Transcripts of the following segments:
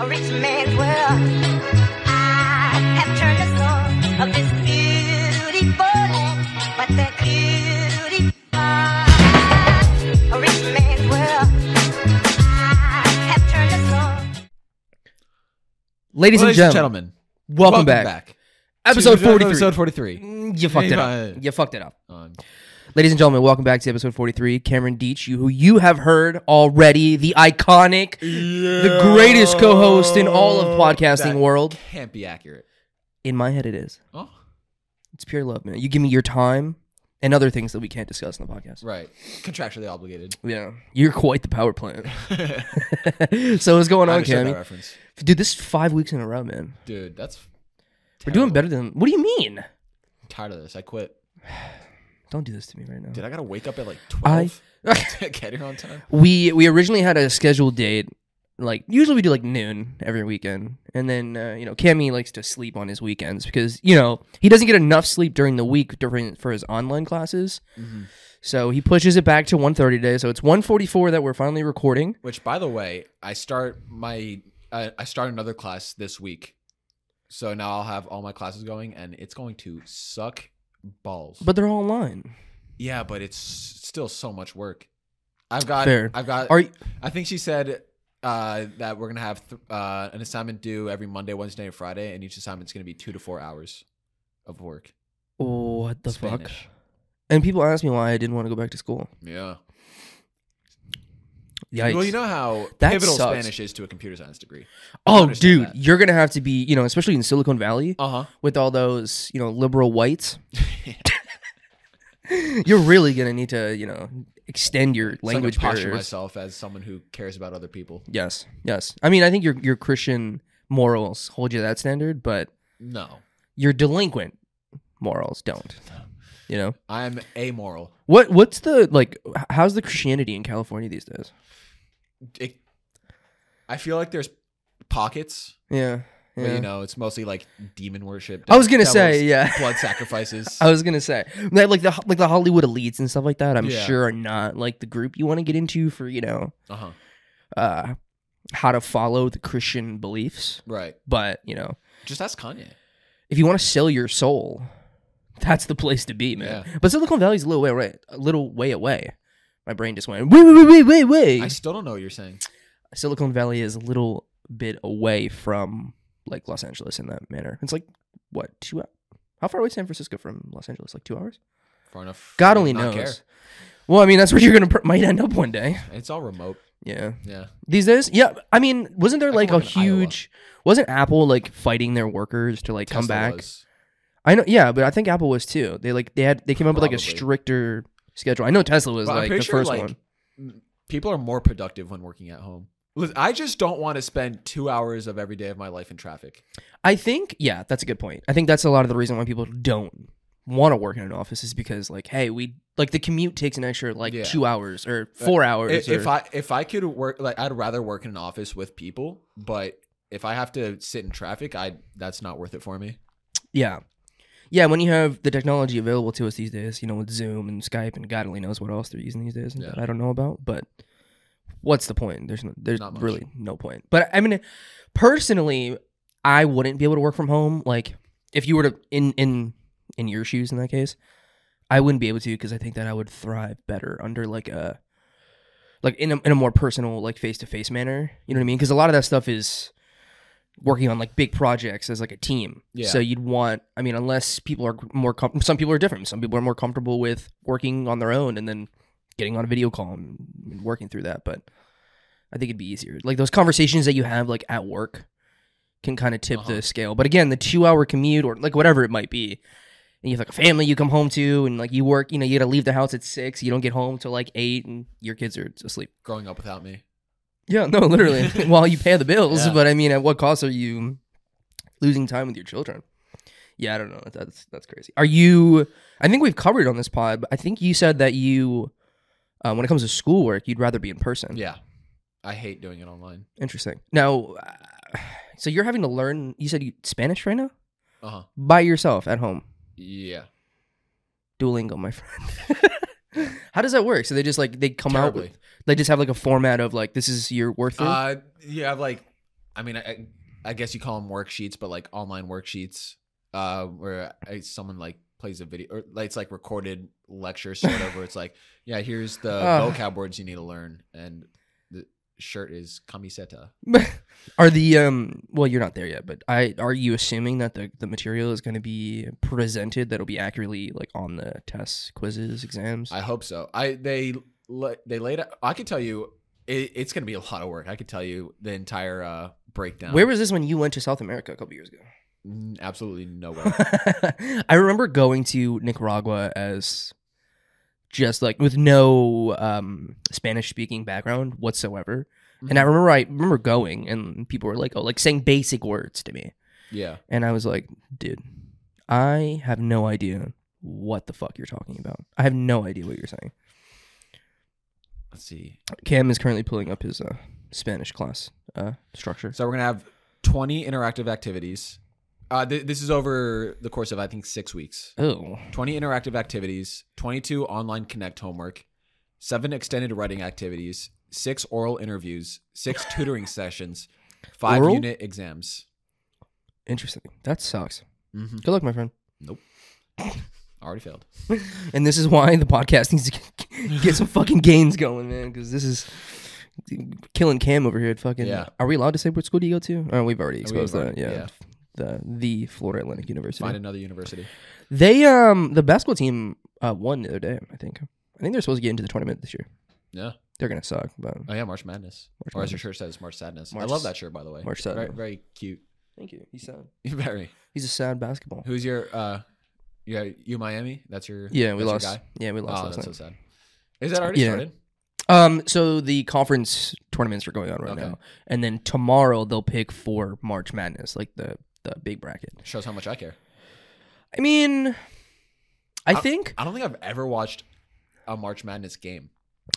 a rich man's world. I have turned the soul of this beautiful land, but that beauty a rich man's world. I have turned the soul. Ladies, Ladies and gentlemen, welcome, back. Episode 43. Episode 43. Mm, You fucked it up. You fucked it up. Um, Ladies and gentlemen, welcome back to episode 43. Cameron Deitch, you, who you have heard already, the iconic, the greatest co-host in all of podcasting That world. Can't be accurate. In my head, it is. Oh, It's pure love, man. You give me your time and other things that we can't discuss in the podcast. right. Contractually obligated. Yeah, you're quite the power plant. so what's going on, Cammy? Dude, this is five weeks in a row, man. Dude, that's. We're doing better than. What do you mean? I'm tired of this. I quit. Don't do this to me right now. Dude, I gotta wake up at like 12 to get here on time. we we originally had a scheduled date like usually we do like noon every weekend and then uh, you know Cammy likes to sleep on his weekends because you know he doesn't get enough sleep during the week during for his online classes so he pushes it back to 1.30 today so it's 1.44 that we're finally recording Which, by the way, I start my. I I start another class this week. So now I'll have all my classes going and it's going to suck balls. but they're all online Yeah, but it's still so much work. I've got. Fair. I've got. are you, I think she said uh, that we're gonna have th- uh, an assignment due every Monday, Wednesday, and Friday, and each assignment's gonna be two to four hours of work. what the fuck and people ask me why I didn't want to go back to school Yeah. Yikes. Well, you know how That pivotal sucks. Spanish is to a computer science degree. oh dude that. you're gonna have to be you know especially in Silicon Valley Uh huh. with all those you know liberal whites you're really gonna need to you know extend your language so posture barriers myself as someone who cares about other people. yes yes i mean i think your your christian morals hold you to that standard but No, your delinquent morals don't you know I'm amoral. what what's the like how's the christianity in california these days It, I feel like there's pockets, yeah, but yeah. you know, it's mostly like demon worship. I was gonna devils, say, yeah. blood sacrifices. I was gonna say, like, like the like the Hollywood elites and stuff like that. I'm Yeah. sure are not like the group you want to get into for you know, uh huh. uh, how to follow the Christian beliefs. Right. But you know, Just ask Kanye. if you want to sell your soul, that's the place to be, man. But Silicon Valley's a little way away. A little way away. My brain just went wait, wait, wait, wait, wait. I still don't know what you're saying. Silicon Valley is a little bit away from like Los Angeles in that manner. It's like what two? How far away is San Francisco from Los Angeles? Like two hours? Far enough. God only knows. care. Well, I mean, that's where you're gonna pr- might end up one day. It's all remote. Yeah. Yeah. These days, yeah. I mean, wasn't there like a huge? Wasn't Apple like fighting their workers to like come back? was. I know, yeah, but I think Apple was too. They like they had they came up with like a stricter schedule. I know Tesla was like the sure first like one. people are more productive when working at home. I just don't want to spend two hours of every day of my life in traffic. I think, yeah, that's a good point. I think that's a lot of the reason why people don't want to work in an office is because like, hey, we like the commute takes an extra like Yeah. two hours or uh, four hours. If, if I if I could work like I'd rather work in an office with people, but if I have to sit in traffic, I that's not worth it for me. yeah, yeah, when you have the technology available to us these days, you know, with Zoom and Skype and God only knows what else they're using these days Yeah. that I don't know about, but. What's the point? There's no, there's really no point. But I mean, personally, I wouldn't be able to work from home. Like, if you were to in in in your shoes in that case, I wouldn't be able to because I think that I would thrive better under like a like in a in a more personal like face to face manner. You know what I mean? Because a lot of that stuff is working on like big projects as like a team. Yeah. So you'd want. I mean, unless people are more com- some people are different. Some people are more comfortable with working on their own and then getting on a video call and, working through that. But I think it'd be easier. Like those conversations that you have like at work can kind of tip Uh-huh. the scale. But again, the two hour commute or like whatever it might be, and you have like a family you come home to, and like you work, you know, you got to leave the house at six. You don't get home till like eight, and your kids are asleep. Growing up without me, Yeah, no, literally. While you pay the bills, Yeah. but I mean, at what cost are you losing time with your children? Yeah, I don't know. That's that's crazy. Are you? I think we've covered on this pod, but I think you said that you, uh, when it comes to schoolwork, you'd rather be in person. yeah, I hate doing it online. Interesting. Now, uh, so you're having to learn. You said you, Spanish right now Uh huh. by yourself at home. Yeah. Duolingo, my friend. How does that work? So they just like they come out with they just have like a format of like this is your through. Uh, you have like, I mean, I, I guess you call them worksheets, but like online worksheets, uh, where I, someone like plays a video or like it's like recorded lecture sort of, where it's like, yeah, here's the Ugh. vocab words you need to learn, and shirt is camiseta. Are the um? Well, you're not there yet, but I are you assuming that the the material is going to be presented that'll be accurately like on the tests, quizzes, exams? I hope so. I they they laid out. I can tell you, it, it's going to be a lot of work. I could tell you the entire uh, breakdown. Where was this when you went to South America a couple years ago? Absolutely nowhere. I remember going to Nicaragua as just like with no um, Spanish speaking background whatsoever. And I remember I remember going and people were like, oh, like saying basic words to me. yeah, And I was like, dude, I have no idea what the fuck you're talking about. I have no idea what you're saying. let's see. Cam is currently pulling up his uh, Spanish class uh, structure. So we're gonna have 20 interactive activities. Uh, th- this is over the course of I think six weeks. Oh, 20 interactive activities, 22 online connect homework, seven extended writing activities, six oral interviews, six tutoring sessions, five Oral? unit exams. interesting. That sucks. Mm-hmm. Good luck, my friend. Nope. Already failed. And this is why the podcast needs to get, get some fucking gains going, man. Because this is killing Cam over here. At fucking. Yeah. Are we allowed to say what school do you go to? Oh, we've already exposed that. Yeah. The the Florida Atlantic University. Find another university. They um the basketball team uh won the other day. I think. I think they're supposed to get into the tournament this year. Yeah. They're gonna suck, but Oh yeah, March Madness. March or as your shirt says, March Sadness. March I love that shirt, by the way. March Very, Sadness. very cute. thank you. He's sad. Very. He's a sad basketball. Who's your? uh Yeah, you Miami. That's your. Yeah, we lost. guy? Yeah, we lost Oh, that's night. so sad. Is that already Yeah. started? Um, so the conference tournaments are going on right Okay. now, and then tomorrow they'll pick for March Madness, like the the big bracket. Shows how much I care. I mean, I I- think I don't think I've ever watched a March Madness game.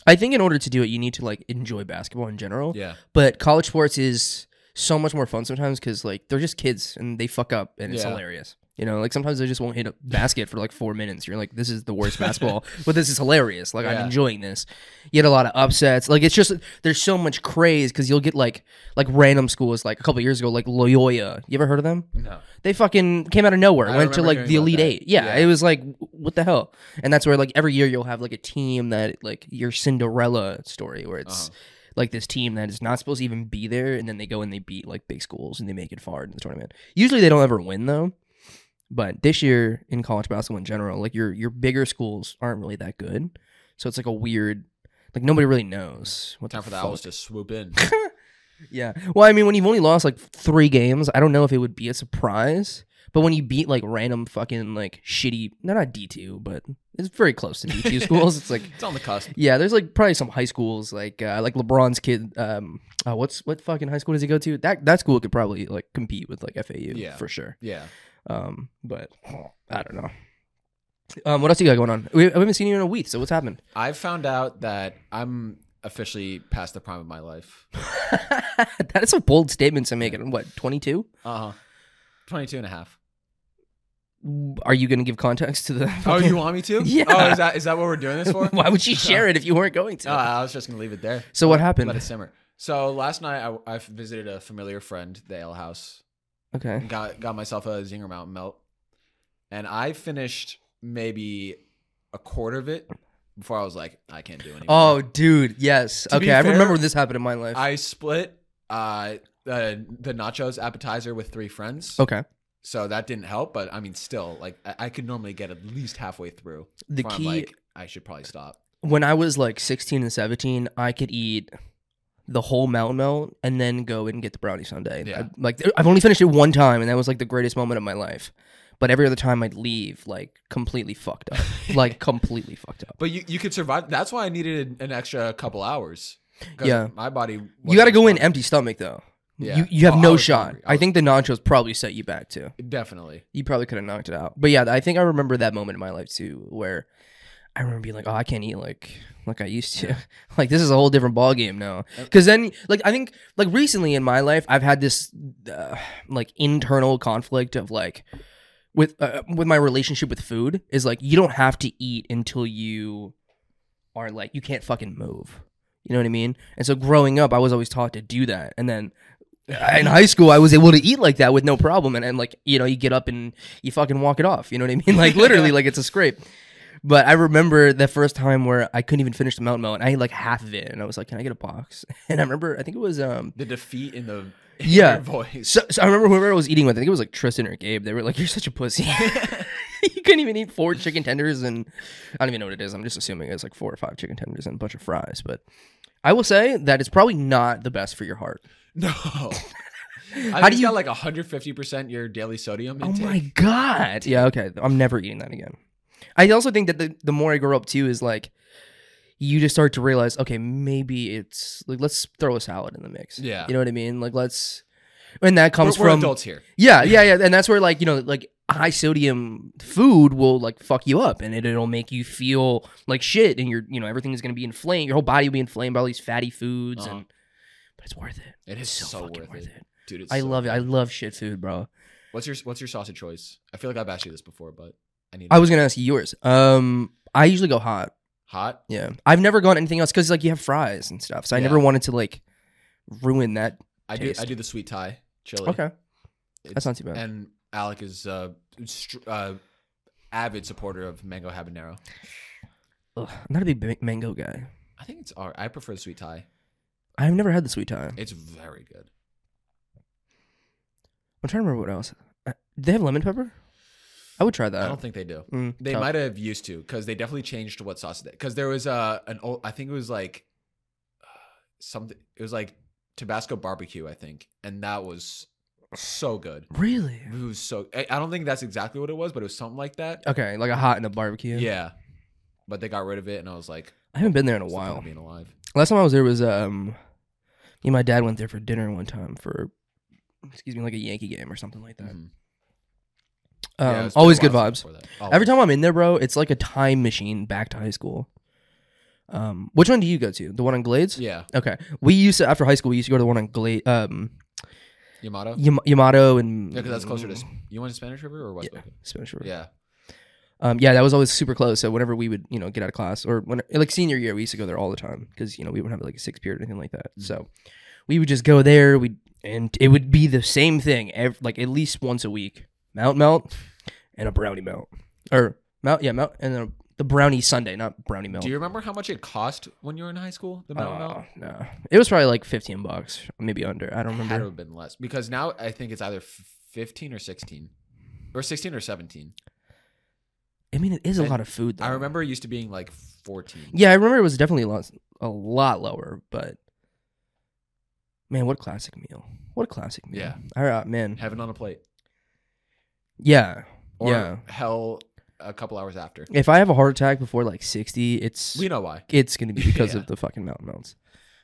I think in order to do it, you need to like enjoy basketball in general. Yeah. But college sports is so much more fun sometimes because like they're just kids and they fuck up and it's Yeah. hilarious. You know, like sometimes they just won't hit a basket for like four minutes. You're like, this is the worst basketball, but this is hilarious. Like I'm Yeah. enjoying this. You get a lot of upsets. Like it's just there's so much craze because you'll get like like random schools like a couple years ago like Loyola. You ever heard of them? No. They fucking came out of nowhere. I went to remember like hearing the about elite that. eight. Yeah, Yeah. it was like w- what the hell? And that's where like every year you'll have like a team that like your Cinderella story where it's Uh-huh. like this team that is not supposed to even be there, and then they go and they beat like big schools and they make it far in the tournament. Usually they don't ever win though. But this year in college basketball in general, like your your bigger schools aren't really that good. So it's like a weird like nobody really knows what Time for the fuck. owls to swoop in. Yeah. Well, I mean, when you've only lost like three games, I don't know if it would be a surprise. But when you beat like random fucking like shitty, no, not D two, but it's very close to D two schools. It's like, It's on the cusp. yeah, there's like probably some high schools like uh, like LeBron's kid. Um, uh, what's what fucking high school does he go to? That that school could probably like compete with like FAU, Yeah. for sure. Yeah. Um, but I don't know. Um, what else you got going on? We, I haven't seen you in a week. So what's happened? I've found out that I'm officially past the prime of my life. that is a bold statement to make. It what twenty two? Uh huh. 22 and a half. Are you going to give context to the? Oh, you want me to? Yeah. Oh, is that is that what we're doing this for? Why would you share it if you weren't going to? No, I was just gonna leave it there. so what happened? Let it simmer. So last night I, I visited a familiar friend, the Ale House. Okay. Got got myself a Zinger Mountain Melt, and I finished maybe a quarter of it before I was like, I can't do anymore. Oh, dude, yes. To okay, I remember when this happened in my life. I split uh the the nachos appetizer with three friends. okay. So that didn't help, but I mean, still, like I, I could normally get at least halfway through. The key like, I should probably stop. when I was like 16 and 17, I could eat the whole mountain melt and then go and get the brownie sundae. Yeah. I, like I've only finished it one time, and that was like the greatest moment of my life. But every other time I'd leave like completely fucked up, like completely fucked up. But you, you could survive. That's why I needed an extra couple hours. Yeah. my body. You got to go in empty stomach though. Yeah. You you have Oh, no was shot. hungry. I I think the nachos probably set you back too. Definitely. you probably could have knocked it out. But yeah, I think I remember that moment in my life too, where I remember being like, "Oh, I can't eat like like I used to. like this is a whole different ball game now." Because then, like, I think like recently in my life, I've had this uh, like internal conflict of like with uh, with my relationship with food is like you don't have to eat until you are like you can't fucking move. You know what I mean? And so growing up, I was always taught to do that, and then in high school, I was able to eat like that with no problem, and, and like you know, you get up and you fucking walk it off. You know what I mean? Like literally, like it's a scrape. But I remember the first time where I couldn't even finish the mountain and I ate like half of it, and I was like, "Can I get a box?" And I remember, I think it was um, The defeat in the in Yeah. your voice. so, so I remember whoever I was eating with, I think it was like Tristan or Gabe. They were like, "You're such a pussy." you couldn't even eat four chicken tenders, and I don't even know what it is. I'm just assuming it's like four or five chicken tenders and a bunch of fries. But I will say that it's probably not the best for your heart. no. I How do you- got like 150% your daily sodium intake. Oh my god! Yeah, okay. I'm never eating that again. I also think that the the more I grow up too is like you just start to realize, okay, maybe it's like let's throw a salad in the mix. Yeah. you know what I mean. Like let's, and that We're, comes we're from adults here. Yeah, yeah, yeah, and that's where like you know like high sodium food will like fuck you up, and it, it'll make you feel like shit, and you're you know everything is gonna be inflamed. Your whole body will be inflamed by all these fatty foods, Uh-huh. and but it's worth it. It is so, so fucking worth worth it. it. Dude, it's I so love it. I love shit food, bro. What's your What's your sausage choice? I feel like I've asked you this before, but I need. I was gonna ask you yours. Um, I usually go hot. hot. Yeah, I've never gone anything else because like you have fries and stuff, so I Yeah. never wanted to like ruin that. I do. Taste. I do the sweet Thai chili. Okay, It's- that's not too bad. And Alec is uh, str- uh, avid supporter of mango habanero. Ugh, I'm not a big ma- mango guy. I think it's. I prefer the sweet Thai. I've never had the sweet Thai. It's very good. I'm trying to remember what else. Uh, Do they have lemon pepper? I would try that. I don't think they do. Mm, They tough. might have used to because they definitely changed to what sauce they because there was uh, an old I think it was like uh, something it was like Tabasco barbecue I think and that was so good Really? it was so I, I don't think that's exactly what it was but it was something like that Okay, like a hot and a barbecue. yeah, but they got rid of it and I was like I haven't been there in a "What's the point while. being alive Last time I was there was um, me and my dad went there for dinner one time for, excuse me, like a Yankee game or something like that. Mhm. Um, Yeah, it's been a always good vibes. since before that. Every time I'm in there, bro, it's like a time machine back to high school. Um, which one do you go to? The one on Glades? yeah Okay. We used to after high school. We used to go to the one on Glade, um, Yamato Yam- Yamato and yeah because that's closer to you went to Spanish River or West Yeah. Boca? Spanish River. yeah Um, yeah, that was always super close. So whenever we would, you know, get out of class or when like senior year, we used to go there all the time because you know we wouldn't have like a six period or anything like that. Mm. So we would just go there. We and it would be the same thing, ev- like at least once a week. Mount melt and a brownie melt, or mount yeah mount and then the brownie sundae, not brownie melt. do you remember how much it cost when you were in high school the mountain uh, melt? Oh, no, it was probably like fifteen bucks, maybe under. I don't had It remember. have been less because now I think it's either 15 or 16 or 16 or 17. I mean, it is a I- lot of food. Though. I remember it used to being like 14. Yeah, I remember it was definitely a lot, a lot lower, but man, what a classic meal! What a classic meal! Yeah. all right, man. Heaven on a plate. Yeah, Or yeah. hell a couple hours after. If I have a heart attack before like sixty, it's We know why. it's gonna be because Yeah. of the fucking mountain melts.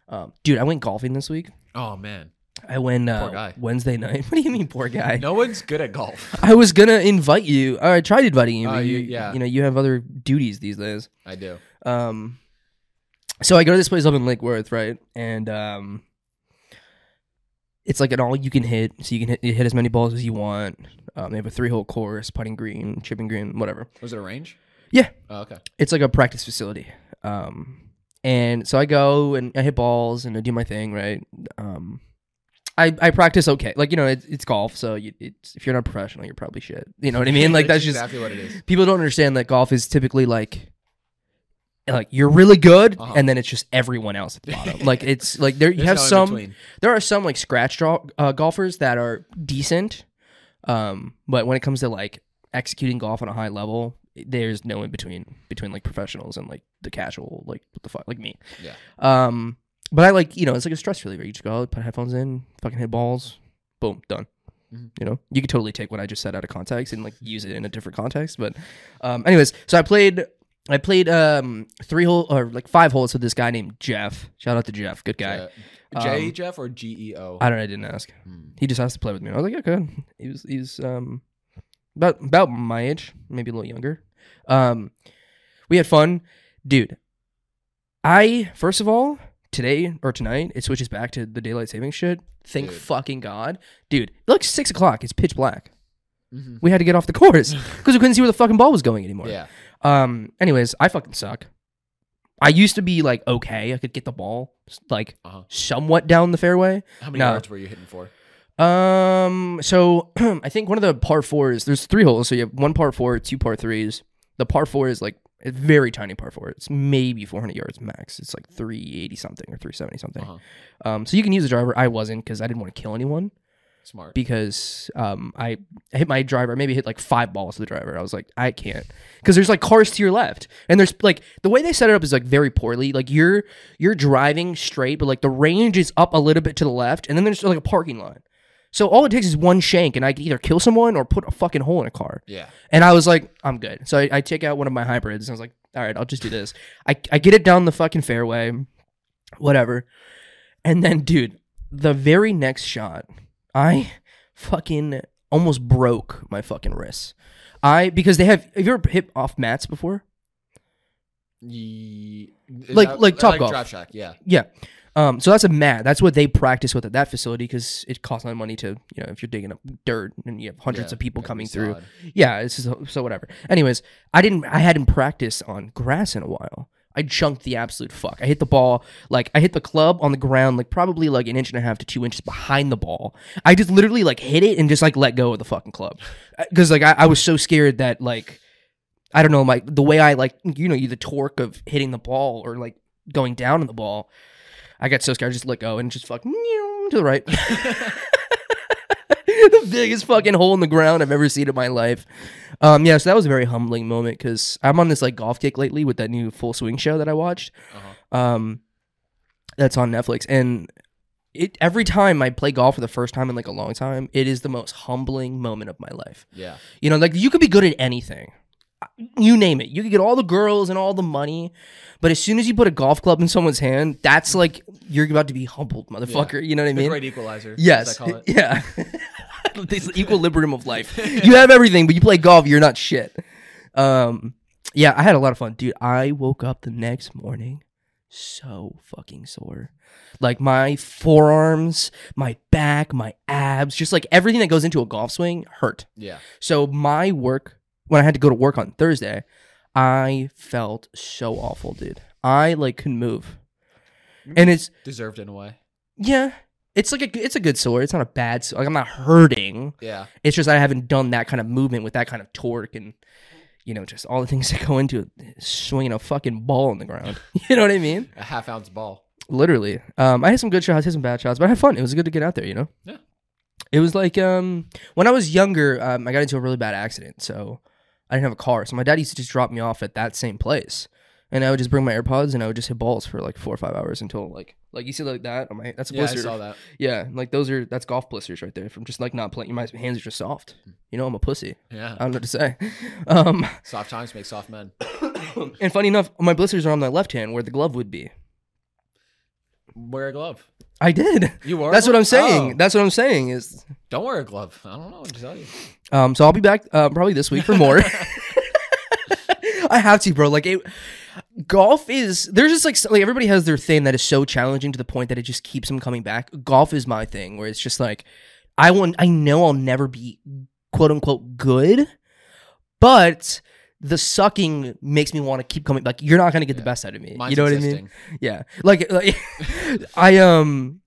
Um, dude, I went golfing this week. Oh man. I went uh, Poor guy. Wednesday night. What do you mean, poor guy? No one's good at golf. I was gonna invite you. Or I tried inviting you. Oh, but you- you, yeah. you know, you have other duties these days. I do. Um, so I go to this place up in Lake Worth, right? And um, it's like an all you can hit, so you can hit, you hit as many balls as you want. Um, they have a three hole course, putting green, chipping green, whatever. Was it a range? Yeah. Oh, okay. It's like a practice facility. Um, and so I go and I hit balls and I do my thing, right? Um, I, I practice okay, like you know it's, it's golf, so you, it's if you're not professional, you're probably shit. You know what I mean? Like that's just exactly what it is. people don't understand that golf is typically like like you're really good Uh-huh. and then it's just everyone else at the bottom like it's like there you There's have no some there are some like scratch draw uh, golfers that are decent um but when it comes to like executing golf on a high level there's no in between between like professionals and like the casual like what the fuck like me Yeah. um but i like you know it's like a stress reliever you just go out, put headphones in fucking hit balls boom done Mhm. you know you could totally take what i just said out of context and like use it in a different context but um anyways so i played i played um three hole or like five holes with this guy named jeff shout out to jeff good guy J Um, Jeff or G E O? i don't know i didn't ask Hmm. he just asked to play with me. I was like, yeah, good. He was he's um about about my age, maybe a little younger. Um, we had fun, dude. I first of all today or tonight it switches back to the daylight saving shit. Thank Dude. fucking god, dude. It looks six o'clock. It's pitch black. Mhm. We had to get off the course because we couldn't see where the fucking ball was going anymore. Yeah. Um. Anyways, I fucking suck. I used to be like okay. I could get the ball like Uh-huh. somewhat down the fairway. How many No. yards were you hitting for? Um, so I think one of the par fours, there's three holes. So you have one par four, two par threes. The par four is like a very tiny par four. It's maybe 400 yards max. It's like 380 something or 370 something. Uh-huh. Um, so you can use a driver. I wasn't because I didn't want to kill anyone Smart. because um, I hit my driver. Maybe hit like five balls to the driver. I was like, I can't because there's like cars to your left, and there's like the way they set it up is like very poorly. Like you're you're driving straight, but like the range is up a little bit to the left, and then there's like a parking lot. So all it takes is one shank, and I can either kill someone or put a fucking hole in a car. yeah. And I was like, I'm good. So I, I take out one of my hybrids, and I was like, all right, I'll just do this. I, I get it down the fucking fairway, whatever. And then, dude, the very next shot, I fucking almost broke my fucking wrists. I because they have. Have you ever hit off mats before? Ye- is Like- that- like Top Golf. Drive Shack. Yeah. Yeah. Um, so that's a mat. That's what they practice with at that facility because it costs a lot of money to, you know, if you're digging up dirt and you have hundreds Yeah, of people coming through. Yeah, it's just, so whatever. Anyways, I didn't. I hadn't practiced on grass in a while. I chunked the absolute fuck. I hit the ball like I hit the club on the ground like probably like an inch and a half to two inches behind the ball. I just literally like hit it and just like let go of the fucking club uh, because like I, I was so scared that like I don't know my the way I like you know you the torque of hitting the ball or like going down on the ball. I got so scared I just let go and just fucking to the right. the biggest fucking hole in the ground I've ever seen in my life. Um, yeah, so that was a very humbling moment because I'm on this like golf kick lately with that new Full Swing show that I watched. Uh-huh. Um, that's on Netflix, and it every time I play golf for the first time in like a long time, it is the most humbling moment of my life. Yeah. You know, like you could be good at anything. You name it. You could get all the girls and all the money, but as soon as you put a golf club in someone's hand, that's like you're about to be humbled, motherfucker. You know what I The mean? great equalizer. Yes. As I call it. Yeah. this equilibrium of life. You have everything, but you play golf, you're not shit. Um yeah, I had a lot of fun. Dude, I woke up the next morning so fucking sore. Like my forearms, my back, my abs, just like everything that goes into a golf swing hurt. Yeah. So my work when I had to go to work on Thursday, I felt so awful, dude. I like couldn't move. And it's Deserved in a way. yeah, it's like a it's a good sword. It's not a bad sore. Like I'm not hurting. Yeah. It's just I haven't done that kind of movement with that kind of torque and you know just all the things that go into it, swinging a fucking ball on the ground. you know what I mean? A half ounce ball. Literally. Um, I had some good shots, had some bad shots, but I had fun. It was good to get out there. You know. Yeah. It was like um when I was younger, um, I got into a really bad accident, so I didn't have a car. So my dad used to just drop me off at that same place. And I would just bring my AirPods and I would just hit balls for like four or five hours until like like you see like that on my that's a Yeah, I saw that. Yeah, like those are that's golf blisters right there from just like not playing. My hands are just soft. You know, I'm a pussy. Yeah. I don't know what to say. Um, soft times make soft men. and funny enough, my blisters are on my left hand where the glove would be. Wear a glove. I did. You wore. a That's what? I'm saying. Oh. That's what I'm saying is. Don't wear a glove. I don't know what to tell you. Um, so I'll be back uh, probably this week for more. I have to, bro. Like it, golf is there's just like like everybody has their thing that is so challenging to the point that it just keeps them coming back. Golf is my thing where it's just like I want I know I'll never be quote unquote good, but the sucking makes me want to keep coming. Like you're not gonna get the best out of me. Mine's you know what I mean? Yeah. Like, like I um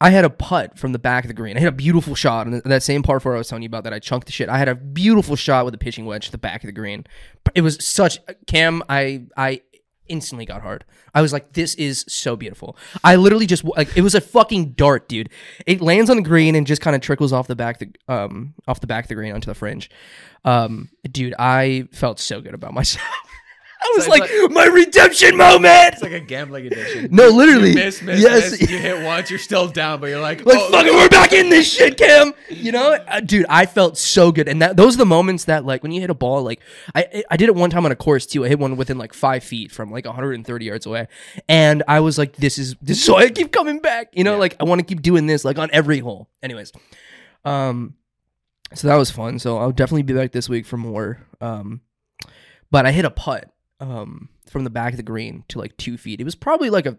I had a putt from the back of the green. I hit a beautiful shot on that same par four I was telling you about that I chunked the shit. I had a beautiful shot with a pitching wedge to the back of the green. It was such Cam. I I instantly got hard. I was like, this is so beautiful. I literally just like it was a fucking dart, dude. It lands on the green and just kind of trickles off the back the um off the back of the green onto the fringe. Um, dude, I felt so good about myself. I was So like, it's my redemption moment. It's like a gambling addiction. No, literally. You miss, miss, Yes. miss. You hit once, you're still down, but you're like, like oh, fucking we're back in this shit cam you know Uh, dude i felt so good and that those are the moments that like when you hit a ball like i i did it one time on a course too i hit one within like five feet from like 130 yards away and i was like this is this is why i keep coming back you know Yeah. like i want to keep doing this like on every hole anyways um so that was fun so i'll definitely be back this week for more um but i hit a putt um from the back of the green to like two feet it was probably like a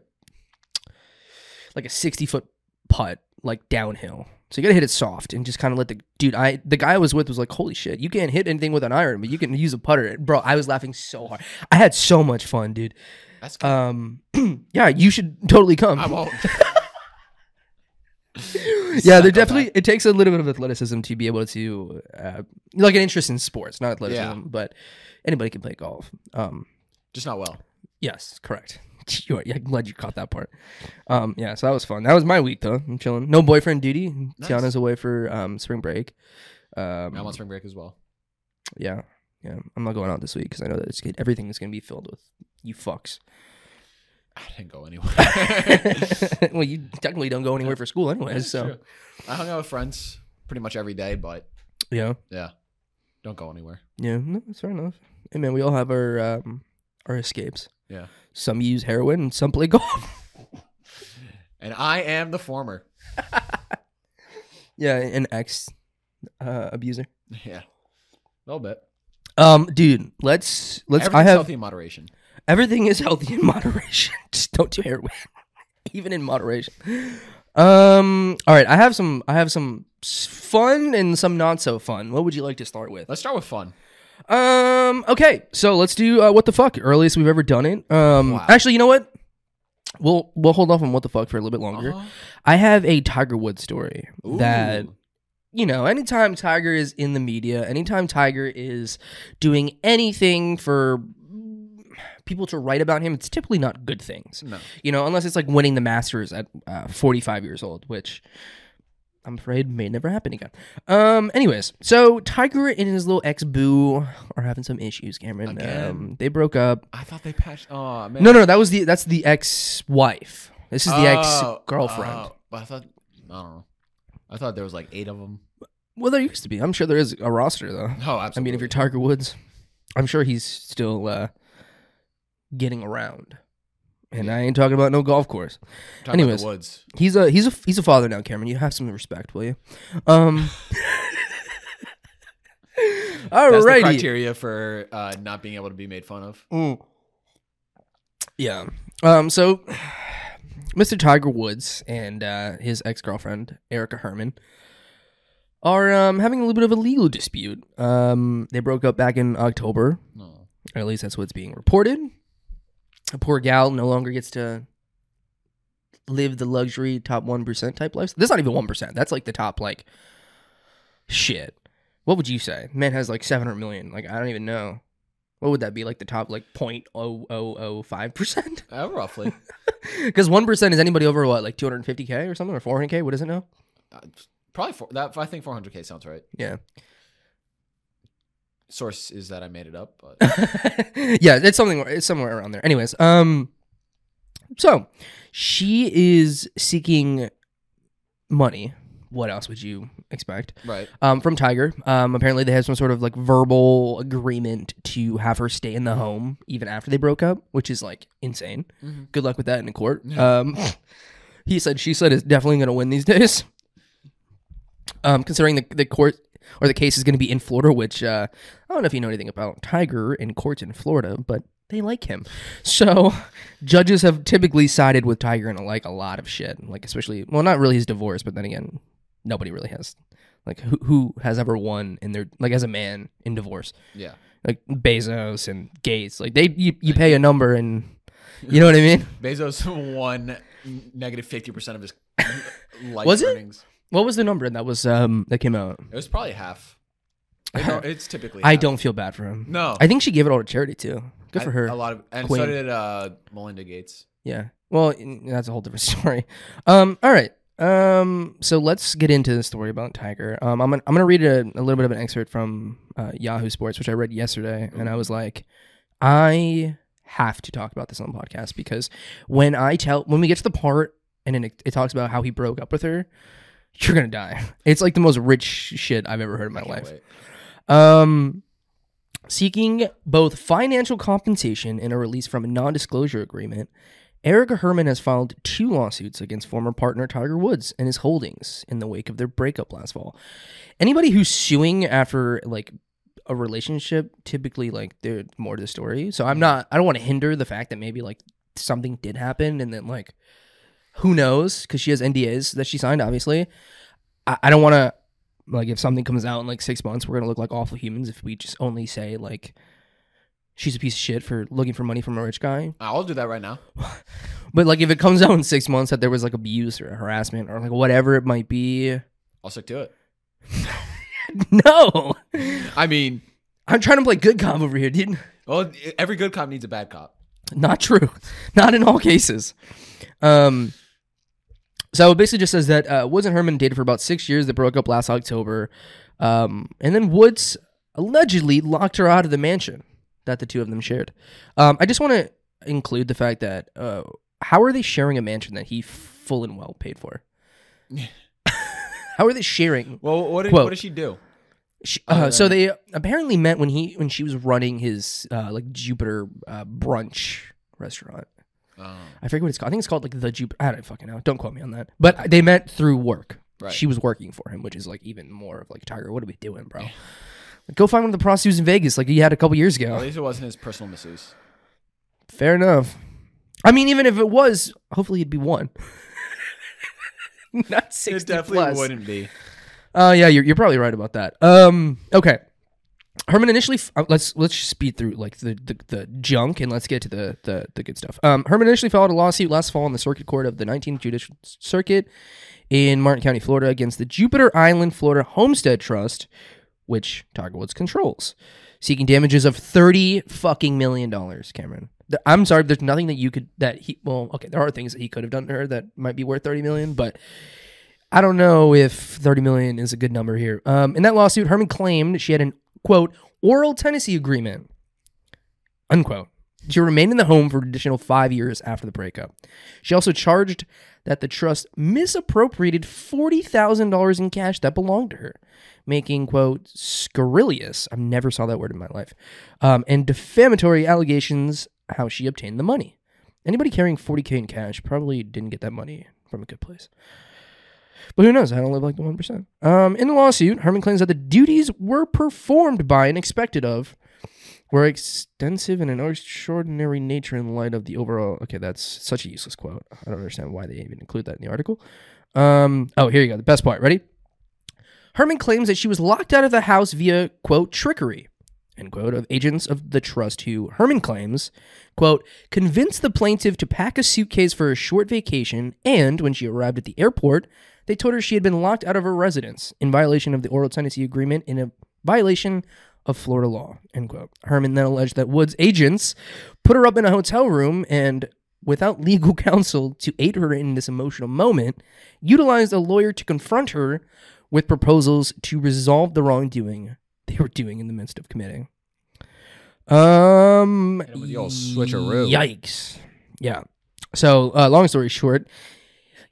like a 60 foot putt like downhill. So you gotta hit it soft and just kind of let the dude. I the guy I was with was like, "Holy shit, you can't hit anything with an iron, but you can use a putter." Bro, I was laughing so hard. I had so much fun, dude. That's good. Um, yeah, you should totally come. I won't. yeah, they're definitely. It takes a little bit of athleticism to be able to, uh, like an interest in sports, not athleticism, Yeah. but anybody can play golf. Um, just not well. yes, correct. You are, yeah, I'm glad you caught that part. Um, yeah, so that was fun. That was my week though. I'm chilling. No boyfriend duty. Nice. Tiana's away for um spring break. Um, I'm on spring break as well. yeah, yeah. I'm not going out this week because I know that it's everything is gonna be filled with you fucks. I didn't go anywhere. well, you technically don't go anywhere for school anyways. That's So true. I hung out with friends pretty much every day, but yeah, yeah, don't go anywhere. yeah. No, that's fair enough. Hey man, we all have our um our escapes. Yeah, Some use heroin, and some play golf. and I am the former. yeah, an ex uh, abuser. Yeah, a little bit. Um, dude, let's let's. I have healthy in moderation. everything is healthy in moderation. Just don't do heroin, even in moderation. Um. All right, I have some. I have some fun and some not so fun. What would you like to start with? Let's start with fun. Um. Okay, so let's do uh, what the fuck earliest we've ever done it. Um. Wow. Actually, you know what? We'll we'll hold off on what the fuck for a little bit longer. Uh-huh. I have a Tiger Woods story that you know, anytime Tiger is in the media, anytime Tiger is doing anything for people to write about him, it's typically not good things. No. You know, unless it's like winning the Masters at uh, 45 years old, which I'm afraid may never happen again. Um. Anyways, so Tiger and his little ex boo are having some issues. Cameron. Again? Um. They broke up. I thought they patched. Oh man. No, no, that was the that's the ex wife. This is the ex Oh, girlfriend. oh, but I thought I don't know. I thought there was like eight of them. Well, there used to be. I'm sure there is a roster though. Oh, absolutely. I mean, if you're Tiger Woods, I'm sure he's still uh, getting around. And I ain't talking about no golf course. Talking anyways. about the woods. He's a he's a he's a father now, Cameron. You have some respect, will you? Um. That's the criteria for uh, not being able to be made fun of. Mm. Yeah. Um. So, Mr. Tiger Woods and uh, his ex girlfriend Erica Herman are um having a little bit of a legal dispute. Um. They broke up back in October. No. Or at least that's what's being reported. A poor gal no longer gets to live the luxury top one percent type life. That's not even one percent. That's like the top like shit. What would you say? Man has like seven hundred million. Like I don't even know. What would that be? Like the top like point oh oh oh five percent? Uh, roughly. Because one percent is anybody over what like two hundred fifty k or something or four hundred k? What is it now? Uh, probably four, that. I think 400k sounds right. Yeah, Source is that I made it up, but yeah, it's something. It's somewhere around there. Anyways, um, so she is seeking money. What else would you expect? right. Um, from Tiger. Um, apparently they had some sort of like verbal agreement to have her stay in the home even after they broke up, which is like insane. Mhm. Good luck with that in court. Yeah. Um, he said she said is definitely going to win these days. Um, considering the the court or the case is going to be in Florida, which uh, I don't know if you know anything about Tiger in courts in Florida, but they like him. So judges have typically sided with Tiger in like a lot of shit, like especially well, not really his divorce, but then again, nobody really has. Like who who has ever won in their like as a man in divorce? Yeah. Like Bezos and Gates, like they you, you pay a number and you know what I mean. Bezos won negative 50% of his life Was it? What was the number that was um that came out? It was probably half. It's typically. I half. don't feel bad for him. No. I think she gave it all to charity too. Good for I- her. A lot of, and Queen. so did uh, Melinda Gates. Yeah. Well, n- that's a whole different story. Um. All right. Um. So let's get into the story about Tiger. Um. I'm gonna, I'm gonna read a, a little bit of an excerpt from uh, Yahoo Sports, which I read yesterday, and I was like, I have to talk about this on the podcast because when I tell when we get to the part and then it, it talks about how he broke up with her, you're gonna die. It's like the most rich shit I've ever heard in my life. wait. Um, seeking both financial compensation and a release from a non-disclosure agreement, Erica Herman has filed two lawsuits against former partner Tiger Woods and his holdings in the wake of their breakup last fall. Anybody who's suing after like a relationship, typically like they're more to the story. So I'm not. I don't want to hinder the fact that maybe like something did happen and then like who knows because she has NDAs that she signed. Obviously, I, I don't want to like if something comes out in like six months, we're gonna look like awful humans if we just only say like she's a piece of shit for looking for money from a rich guy. I'll do that right now. But like if it comes out in six months that there was like abuse or harassment or like whatever it might be, I'll stick to it. no. I mean, I'm trying to play good cop over here, dude. well, every good cop needs a bad cop. Not true. Not in all cases. Um, so it basically just says that uh, Woods and Herman dated for about six years. They broke up last October. Um, and then Woods allegedly locked her out of the mansion that the two of them shared. Um, I just want to include the fact that uh, how are they sharing a mansion that he full and well paid for? how are they sharing? Well, what did, Quote. what did she do? She, uh, so they apparently met when he when she was running his uh, like Jupiter uh, brunch restaurant. Oh, I forget what it's called. I think it's called like the Jupiter. I don't fucking know. Don't quote me on that. But they met through work. Right. She was working for him, which is like even more of like Tiger. What are we doing, bro? Like, go find one of the prostitutes in Vegas, like he had a couple years ago. at least it wasn't his personal masseuse. Fair enough. I mean, even if it was, hopefully it'd be one, not sixty it definitely plus. wouldn't be. Uh, yeah, you're, you're probably right about that. Um, okay. Herman initially, uh, let's let's speed through like the, the, the junk and let's get to the, the the good stuff. Um, Herman initially filed a lawsuit last fall in the Circuit Court of the 19th Judicial Circuit in Martin County, Florida, against the Jupiter Island, Florida Homestead Trust, which Tiger Woods controls, seeking damages of 30 fucking million dollars. Cameron, Th- I'm sorry, there's nothing that you could that he. Well, okay, there are things that he could have done to her that might be worth 30 million, but I don't know if 30 million is a good number here. Um, in that lawsuit, Herman claimed she had an quote oral tenancy agreement unquote She remained in the home for an additional five years after the breakup. She also charged that the trust misappropriated $40,000 in cash that belonged to her, making, quote, scurrilous, I've never saw that word in my life, um, and defamatory allegations how she obtained the money. Anybody carrying 40K in cash probably didn't get that money from a good place. But who knows? I don't live like the 1%. Um, in the lawsuit, Herman claims that the duties were performed by and expected of were extensive and an extraordinary nature in light of the overall. Okay, that's such a useless quote. I don't understand why they even include that in the article. Um, oh, here you go. The best part. Ready? Herman claims that she was locked out of the house via, quote, trickery, end quote, of agents of the trust who, Herman claims, quote, convinced the plaintiff to pack a suitcase for a short vacation, and when she arrived at the airport, they told her she had been locked out of her residence in violation of the oral tenancy agreement in a violation of Florida law, end quote. Herman then alleged that Wood's agents put her up in a hotel room and, without legal counsel to aid her in this emotional moment, utilized a lawyer to confront her with proposals to resolve the wrongdoing they were doing in the midst of committing. Um, Hit him with the old switcheroo. Yikes. Yeah. So, uh, long story short,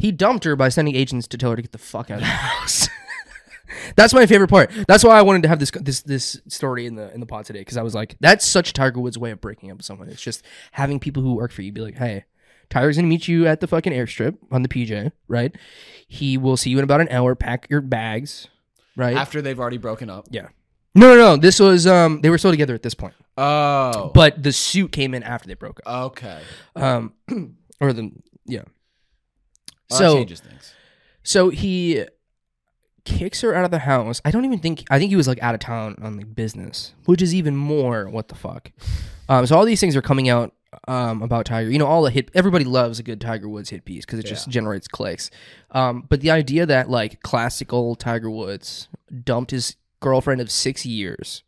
he dumped her by sending agents to tell her to get the fuck out of the house. That's my favorite part. That's why I wanted to have this this this story in the in the pod today because I was like, that's such Tiger Woods' way of breaking up with someone. It's just having people who work for you be like, hey, Tiger's gonna meet you at the fucking airstrip on the PJ, right? He will see you in about an hour. Pack your bags, right? After they've already broken up. yeah. No, no, no. This was um they were still together at this point, Oh. but the suit came in after they broke up. okay. Um, or the yeah. Well, so changes things. so he kicks her out of the house. I don't even think I think he was like out of town on like business, which is even more what the fuck. Um, so all these things are coming out um, about Tiger. You know, all the hit. Everybody loves a good Tiger Woods hit piece because it just generates clicks. Um, but the idea that like classical Tiger Woods dumped his girlfriend of six years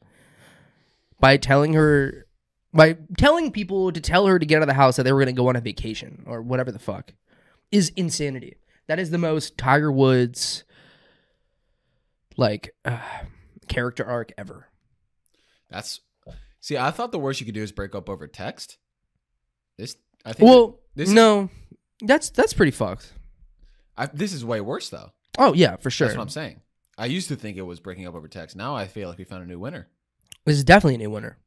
by telling her by telling people to tell her to get out of the house that they were going to go on a vacation or whatever the fuck is insanity. That is the most Tiger Woods like uh, character arc ever. That's see. I thought the worst you could do is break up over text. This, I think. Well, this no, that's that's pretty fucked. I, this is way worse though. Oh yeah, for sure. That's what I'm saying. I used to think it was breaking up over text. Now I feel like we found a new winner. This is definitely a new winner.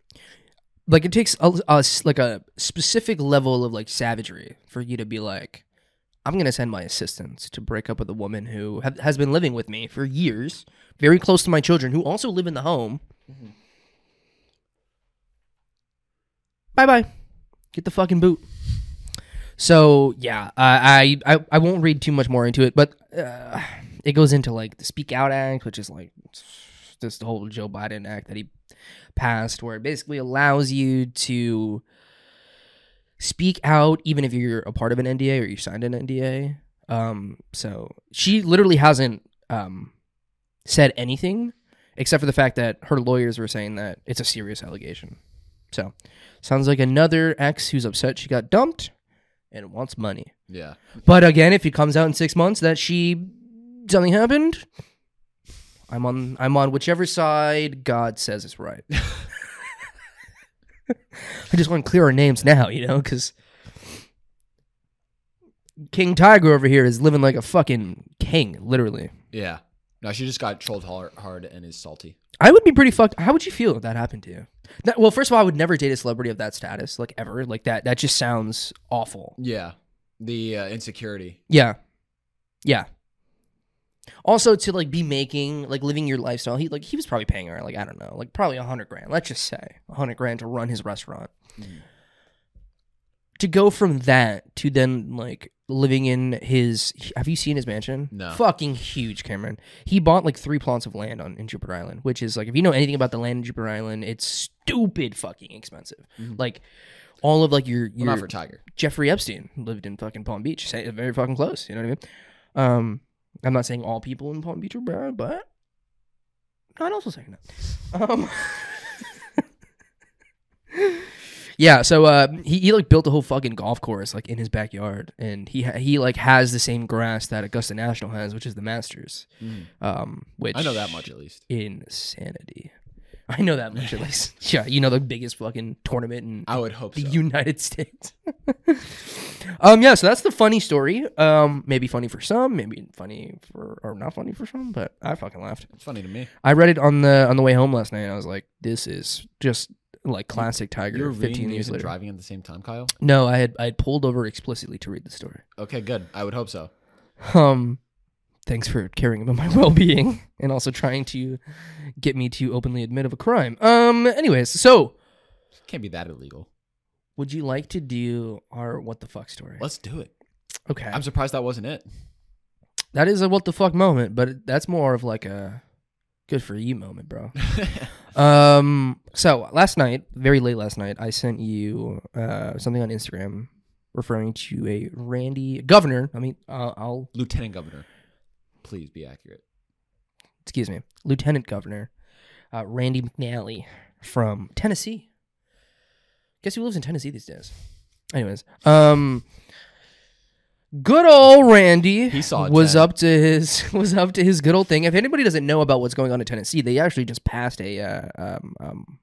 Like it takes a, a s- like a specific level of like savagery for you to be like, I'm gonna send my assistants to break up with a woman who ha- has been living with me for years, very close to my children, who also live in the home. Bye bye, get the fucking boot. So yeah, I I I, I won't read too much more into it, but uh, it goes into like the Speak Out Act, which is like this whole Joe Biden act that he passed, where it basically allows you to speak out even if you're a part of an NDA or you signed an NDA. Um, so she literally hasn't um, said anything except for the fact that her lawyers were saying that it's a serious allegation. So sounds like another ex who's upset she got dumped and wants money. Yeah. But again, if it comes out in six months that she something happened, I'm on I'm on whichever side God says is right. I just want to clear our names now, you know, because King Tiger over here is living like a fucking king, literally. Yeah. No, she just got trolled hard, hard and is salty. I would be pretty fucked. How would you feel if that happened to you? That, well, first of all, I would never date a celebrity of that status, like ever. Like that. That just sounds awful. Yeah. The uh, insecurity. Yeah. Yeah. Also to like be making like living your lifestyle. He like he was probably paying her like I don't know, like probably a hundred grand. Let's just say a hundred grand to run his restaurant. Mhm. To go from that to then like living in his have you seen his mansion? No. Fucking huge, Cameron. He bought like three plots of land on in Jupiter Island, which is like if you know anything about the land in Jupiter Island, it's stupid fucking expensive. Mhm. Like all of like your Well, your not for Tiger. Jeffrey Epstein lived in fucking Palm Beach. Say- Very fucking close. You know what I mean? Um, I'm not saying all people in Palm Beach are bad, but I'd also saying that. Um, yeah. So uh, he he like built a whole fucking golf course like in his backyard, and he ha- he like has the same grass that Augusta National has, which is the Masters. Mhm. Um, which I know that much at least. Insanity. I know that much at least. Yeah, you know the biggest fucking tournament in I would hope the so. United States. um, yeah, so that's the funny story. Um, maybe funny for some, maybe funny for or not funny for some, but I fucking laughed. it's funny to me. I read it on the on the way home last night. And I was like, this is just like classic Tiger. You were reading Fifteen years later. driving at the same time, Kyle. No, I had I had pulled over explicitly to read the story. Okay, good. I would hope so. Um, thanks for caring about my well being and also trying to get me to openly admit of a crime. Um, anyways, so Can't be that illegal. would you like to do our what the fuck story? Let's do it. Okay. I'm surprised that wasn't it. That is a what the fuck moment, but that's more of like a good for you moment, bro. um, so last night, very late last night, I sent you uh something on Instagram referring to a Randy governor. I mean, uh, I'll Lieutenant Governor, please be accurate. excuse me, Lieutenant Governor uh, Randy McNally from Tennessee. Guess who lives in Tennessee these days? Anyways, um, good old Randy He saw was up to his was up to his good old thing. If anybody doesn't know about what's going on in Tennessee, they actually just passed a uh, um, um,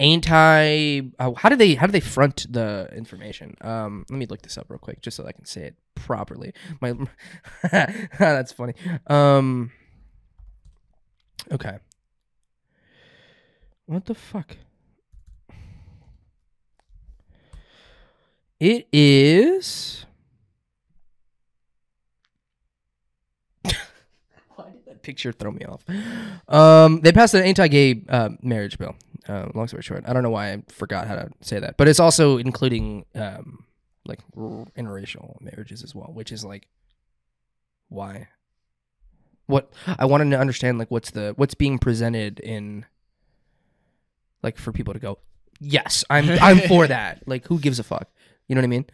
anti. Uh, how do they how do they front the information? Um, let me look this up real quick just so I can say it properly. My that's funny. Um, okay. What the fuck? It is. Why did that picture throw me off? Um, they passed an anti-gay uh, marriage bill. Uh, long story short, I don't know why I forgot how to say that, but it's also including um, like interracial marriages as well, which is like why. What I wanted to understand, like, what's the what's being presented in, like, for people to go, yes, I'm I'm for that. Like, who gives a fuck? You know what I mean?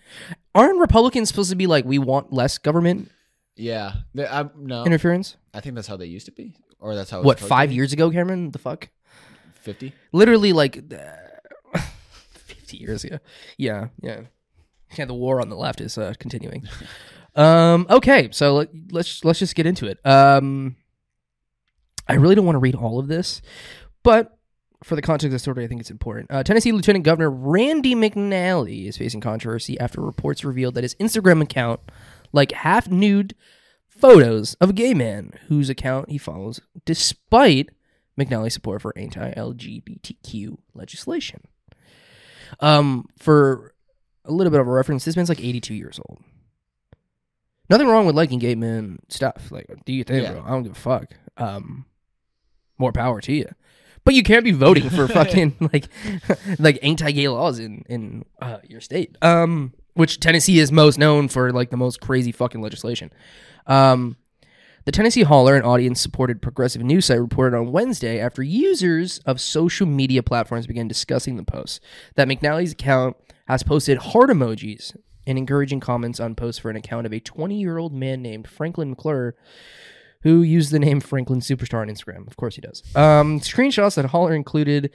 Aren't Republicans supposed to be like, we want less government Yeah. I, no, interference? I think that's how they used to be, or that's how. it What five years ago, Cameron? The fuck? Fifty. Literally, like uh, fifty years ago. Yeah, yeah, yeah. The war on the left is uh, continuing. um. Okay, so let, let's let's just get into it. Um. I really don't want to read all of this, but for the context of the story, I think it's important. Uh, Tennessee Lieutenant Governor Randy McNally is facing controversy after reports revealed that his Instagram account, like half nude photos of a gay man whose account he follows, despite McNally's support for anti-LGBTQ legislation. Um, for a little bit of a reference, this man's like 82 years old. Nothing wrong with liking gay men stuff. Like, do you think, Yeah. bro? I don't give a fuck. Um, more power to you. But you can't be voting for fucking like like anti-gay laws in in uh, your state. Um, which Tennessee is most known for like the most crazy fucking legislation. Um, The Tennessee Holler, an audience supported progressive news site, reported on Wednesday after users of social media platforms began discussing the post that McNally's account has posted heart emojis and encouraging comments on posts for an account of a 20 year old man named Franklin McClure who used the name Franklin Superstar on Instagram. Of course he does. Um, screenshots that Holler included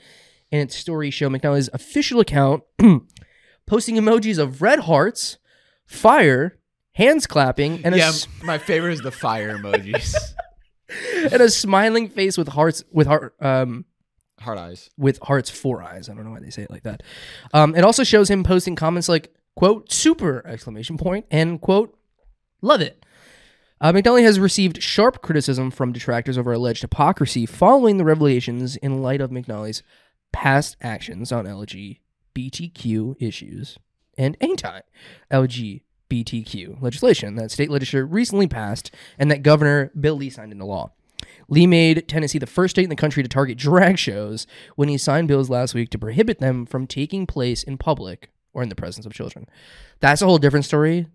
in its story show McNally's official account posting emojis of red hearts, fire, hands clapping, and a yeah, s- my favorite is the fire emojis. and a smiling face with hearts with heart um Hard eyes. with hearts four eyes. I don't know why they say it like that. Um, it also shows him posting comments like quote super exclamation point and quote love it. Uh, McNally has received sharp criticism from detractors over alleged hypocrisy following the revelations in light of McNally's past actions on LGBTQ issues and anti LGBTQ legislation that state legislature recently passed and that Governor Bill Lee signed into law. Lee made Tennessee the first state in the country to target drag shows when he signed bills last week to prohibit them from taking place in public or in the presence of children. That's a whole different story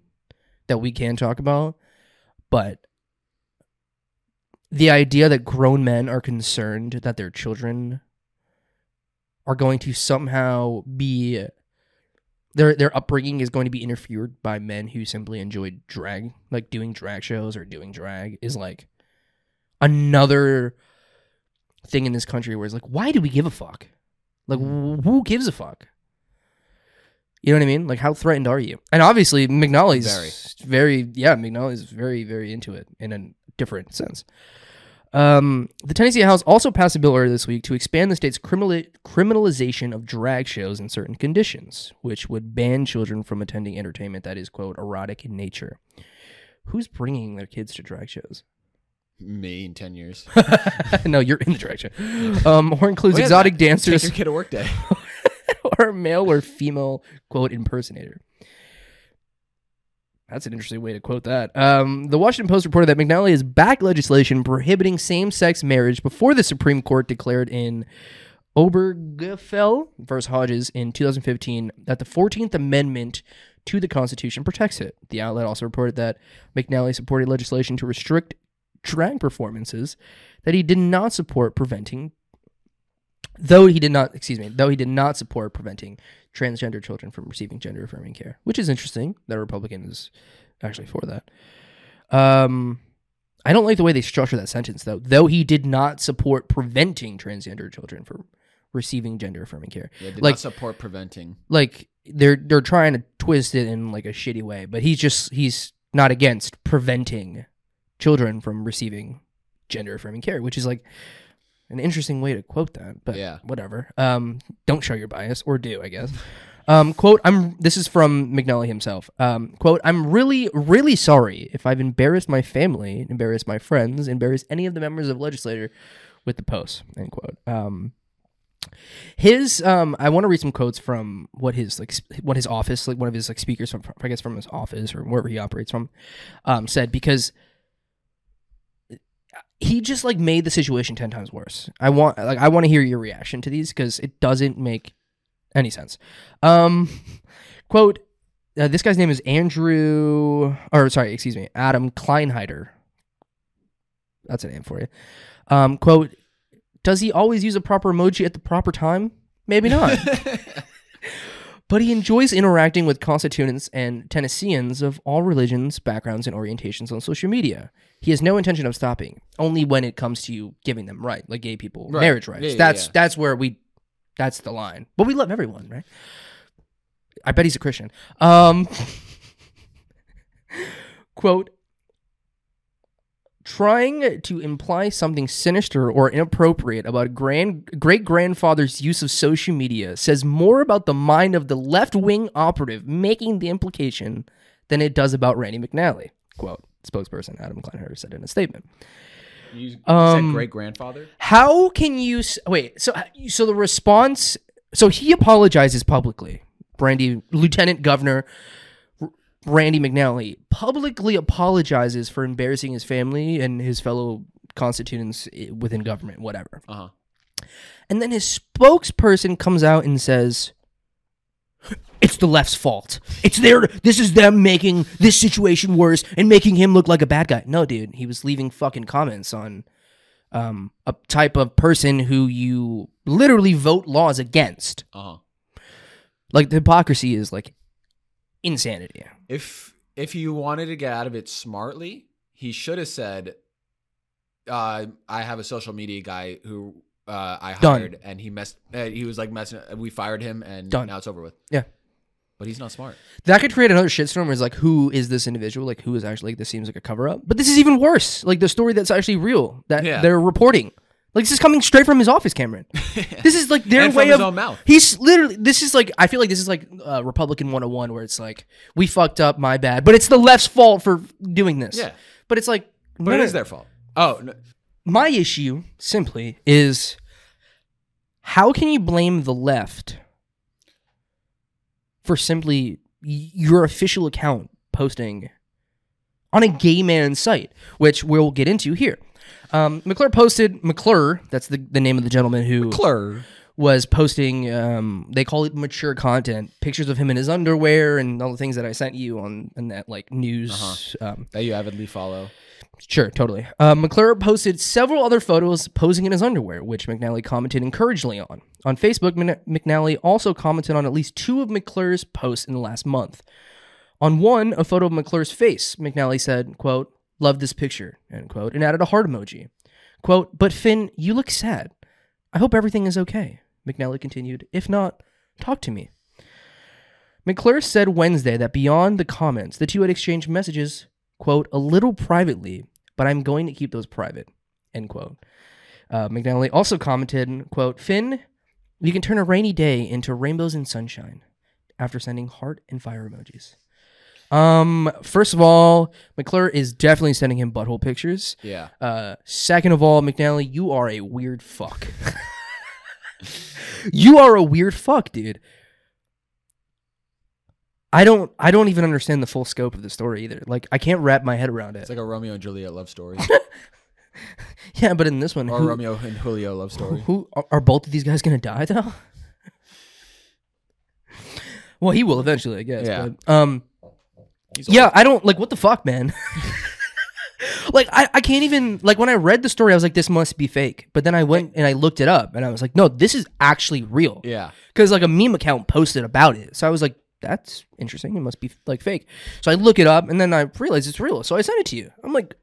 that we can talk about, but the idea that grown men are concerned that their children are going to somehow be their their upbringing is going to be interfered by men who simply enjoy drag, like doing drag shows or doing drag, is like another thing in this country where it's like, why do we give a fuck? Like, who gives a fuck? You know what I mean? Like, how threatened are you? And obviously, McNally's very, yeah, McNally's very, very into it in a different sense. Um, the Tennessee House also passed a bill earlier this week to expand the state's criminal- criminalization of drag shows in certain conditions, which would ban children from attending entertainment that is, quote, erotic in nature. Who's bringing their kids to drag shows? Me in 10 years. no, you're in the drag show. Um, or includes Oh, exotic Take dancers your kid to work day. or a male or female quote impersonator. That's an interesting way to quote that. Um, the Washington Post reported that McNally has backed legislation prohibiting same-sex marriage before the Supreme Court declared in Obergefell versus Hodges in 2015 that the 14th Amendment to the Constitution protects it. The outlet also reported that McNally supported legislation to restrict drag performances that he did not support preventing though he did not excuse me though he did not support preventing transgender children from receiving gender affirming care which is interesting that a republican is actually for that. Um i don't like the way they structure that sentence though. Though he did not support preventing transgender children from receiving gender affirming care. Yeah, did Like- not support preventing. like they're they're trying to twist it in like a shitty way but he's just he's not against preventing children from receiving gender affirming care which is like an interesting way to quote that but Yeah. whatever. Um don't show your bias or do i guess. Um quote i'm this is from mcnally himself. Um quote i'm really really sorry if i've embarrassed my family embarrassed my friends embarrassed any of the members of legislature with the post end quote. Um his um i want to read some quotes from what his like what his office like one of his like speakers from i guess from his office or wherever he operates from um said because he just like made the situation 10 times worse. I want like i want to hear your reaction to these because it doesn't make any sense. Um quote uh, this guy's name is andrew or sorry excuse me adam kleinheider. That's a name for you. Um quote does he always use a proper emoji at the proper time? Maybe not but he enjoys interacting with constituents and Tennesseans of all religions, backgrounds, and orientations on social media. He has no intention of stopping, only when it comes to you giving them right, like gay people, Right. marriage rights. Yeah, that's yeah. that's where we, that's the line. But we love everyone, right? I bet he's a Christian. Um, quote. Trying to imply something sinister or inappropriate about grand great grandfather's use of social media says more about the mind of the left wing operative making the implication than it does about Randy McNally. Quote spokesperson Adam Kleinheider said in a statement. You, Um, said great grandfather? How can you wait? So so the response. So he apologizes publicly. Brandy Lieutenant Governor Randy McNally publicly apologizes for embarrassing his family and his fellow constituents within government, whatever. Uh huh. And then his spokesperson comes out and says, it's the left's fault. It's their this is them making this situation worse and making him look like a bad guy. No, dude, he was leaving fucking comments on um a type of person who you literally vote laws against. Uh-huh. Like the hypocrisy is like insanity. If if you wanted to get out of it smartly, he should have said, uh, "I have a social media guy who uh, I Done. hired, and he messed. Uh, he was like messing. We fired him, and Done. now it's over with." Yeah. But he's not smart. That could create another shitstorm where it's like, who is this individual? Like, who is actually, like, this seems like a cover up. But this is even worse. Like, the story that's actually real that Yeah. they're reporting. Like, this is coming straight from his office, Cameron. This is like their And from way his of. own mouth. He's literally, this is like, I feel like this is like uh, Republican 101 where it's like, we fucked up, my bad. But it's the left's fault for doing this. Yeah. But it's like, But it is their fault. Oh, no, my issue simply is how can you blame the left for simply y- your official account posting on a gay man's site, which we'll get into here. Um, McClure posted McClure. That's the, the name of the gentleman who McClure was posting. Um, they call it mature content, pictures of him in his underwear and all the things that I sent you on, on that like news. Um, that you avidly follow. Sure, totally. Uh, McClure posted several other photos posing in his underwear, which McNally commented encouragingly on. On Facebook, Mc- McNally also commented on at least two of McClure's posts in the last month. On one, a photo of McClure's face, McNally said, quote, love this picture, end quote, and added a heart emoji. Quote, but Finn, you look sad. I hope everything is okay. McNally continued, if not, talk to me. McClure said Wednesday that beyond the comments, the two had exchanged messages, quote, a little privately, but I'm going to keep those private, end quote. Uh, McNally also commented, quote, Finn, you can turn a rainy day into rainbows and sunshine after sending heart and fire emojis. Um, first of all, McClure is definitely sending him butthole pictures. Yeah. Uh, second of all, McNally, you are a weird fuck. you are a weird fuck, dude. I don't I don't even understand the full scope of the story either. Like I can't wrap my head around it. It's like a Romeo and Juliet love story, yeah, but in this one, or who, Romeo and Julio love story. who are, are both of these guys gonna die though? well, he will eventually, I guess. Yeah. But, um, He's yeah, I don't like what the fuck, man. like I, I can't even like when I read the story, I was like, this must be fake. But then I went and I looked it up, and I was like, no, this is actually real. Yeah. because like a meme account posted about it. So I was like, that's interesting. It must be like fake. So I look it up, and then I realize it's real. So I sent it to you. I'm like,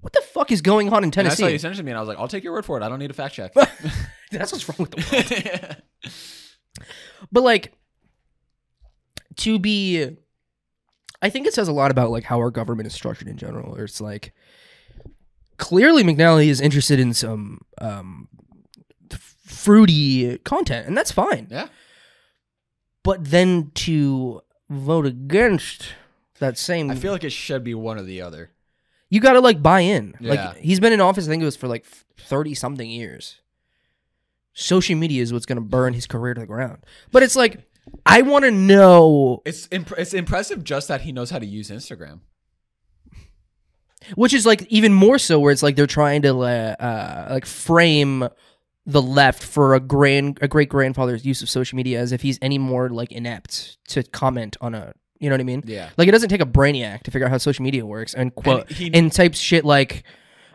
what the fuck is going on in And I saw you Tennessee? sent it to me, and I was like, "I'll take your word for it. I don't need a fact check." That's what's wrong with the world. But like to be I think it says a lot about like how our government is structured in general. It's like clearly McNally is interested in some um f- fruity content and that's fine. yeah. But then to vote against that same I feel like it should be one or the other. you got to like buy in. Yeah. Like he's been in office I think it was for like 30 something years. Social media is what's going to burn his career to the ground. But it's like I want to know It's imp- it's impressive just that he knows how to use Instagram. which is like even more so where it's like they're trying to uh, uh, like frame the left for a grand a great grandfather's use of social media as if he's any more like inept to comment on a you know what I mean? Yeah. Like it doesn't take a brainiac to figure out how social media works and quote he- and types shit like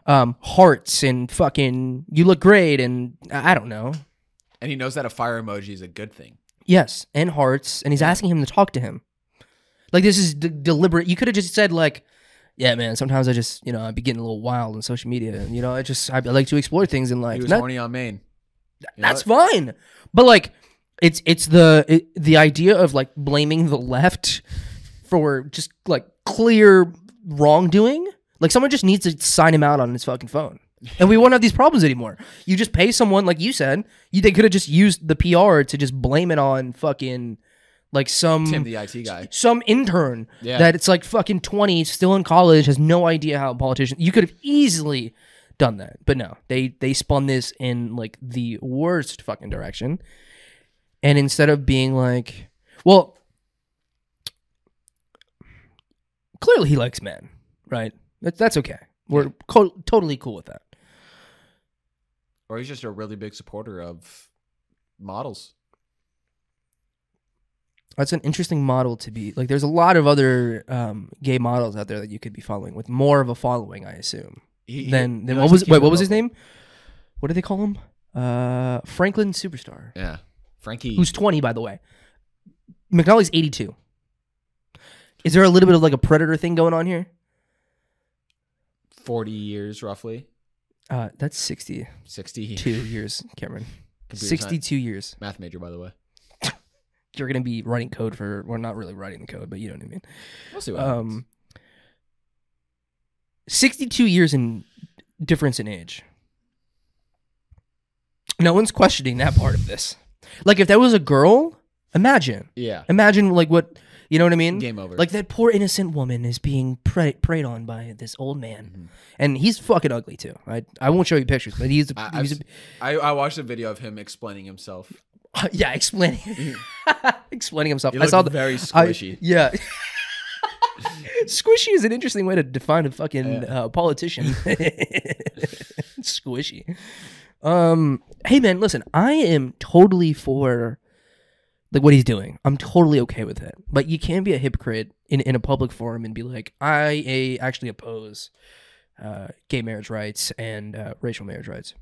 um hearts and fucking you look great and I don't know. And he knows that a fire emoji is a good thing. Yes, and hearts, and he's asking him to talk to him. Like this is d- deliberate. You could have just said like, "Yeah, man. Sometimes I just, you know, I'd be getting a little wild on social media, and you know, I just I, I like to explore things in life." He was horny on main. You know that's fine, but like, it's it's the it, the idea of like blaming the left for just like clear wrongdoing. Like someone just needs to sign him out on his fucking phone. And we won't have these problems anymore. You just pay someone, like you said, you they could have just used the PR to just blame it on fucking like some Tim, the IT guy. some intern Yeah. that it's like fucking 20 still in college has no idea how a politician you could have easily done that but no they they spun this in like the worst fucking direction and instead of being like well clearly he likes men right that's that's okay we're co- totally cool with that Or he's just a really big supporter of models. That's an interesting model to be like. There's a lot of other um, gay models out there that you could be following with more of a following, I assume. He- he- Then then what was wait what was his name? What do they call him? Uh, Franklin Superstar, Yeah, Frankie. who's 20 by the way. McNally's 82. Is there a little bit of like a predator thing going on here? forty years roughly, Uh, that's 62 sixty. years, Cameron. Computer 62 years. Math major, by the way. You're gonna be writing code for, well, not really writing the code, but you know what I mean. We'll see what happens. Um, 62 years in difference in age. No one's questioning that part of this. Like, if that was a girl, imagine. Yeah, Imagine, like, what, you know what I mean? game over. Like, that poor innocent woman is being prey- preyed on by this old man. Mhm. And he's fucking ugly, too. I, I won't show you pictures, but he's, I, I've he's s- I, I watched a video of him explaining himself. a, yeah, explaining, explaining himself. I saw the, very I- squishy. yeah. Squishy is an interesting way to define a fucking Yeah. uh, politician. Squishy. Um, hey man, listen, I am totally for like what he's doing. I'm totally okay with it. But you can't be a hypocrite in, in a public forum and be like, I a, actually oppose uh, gay marriage rights and uh, racial marriage rights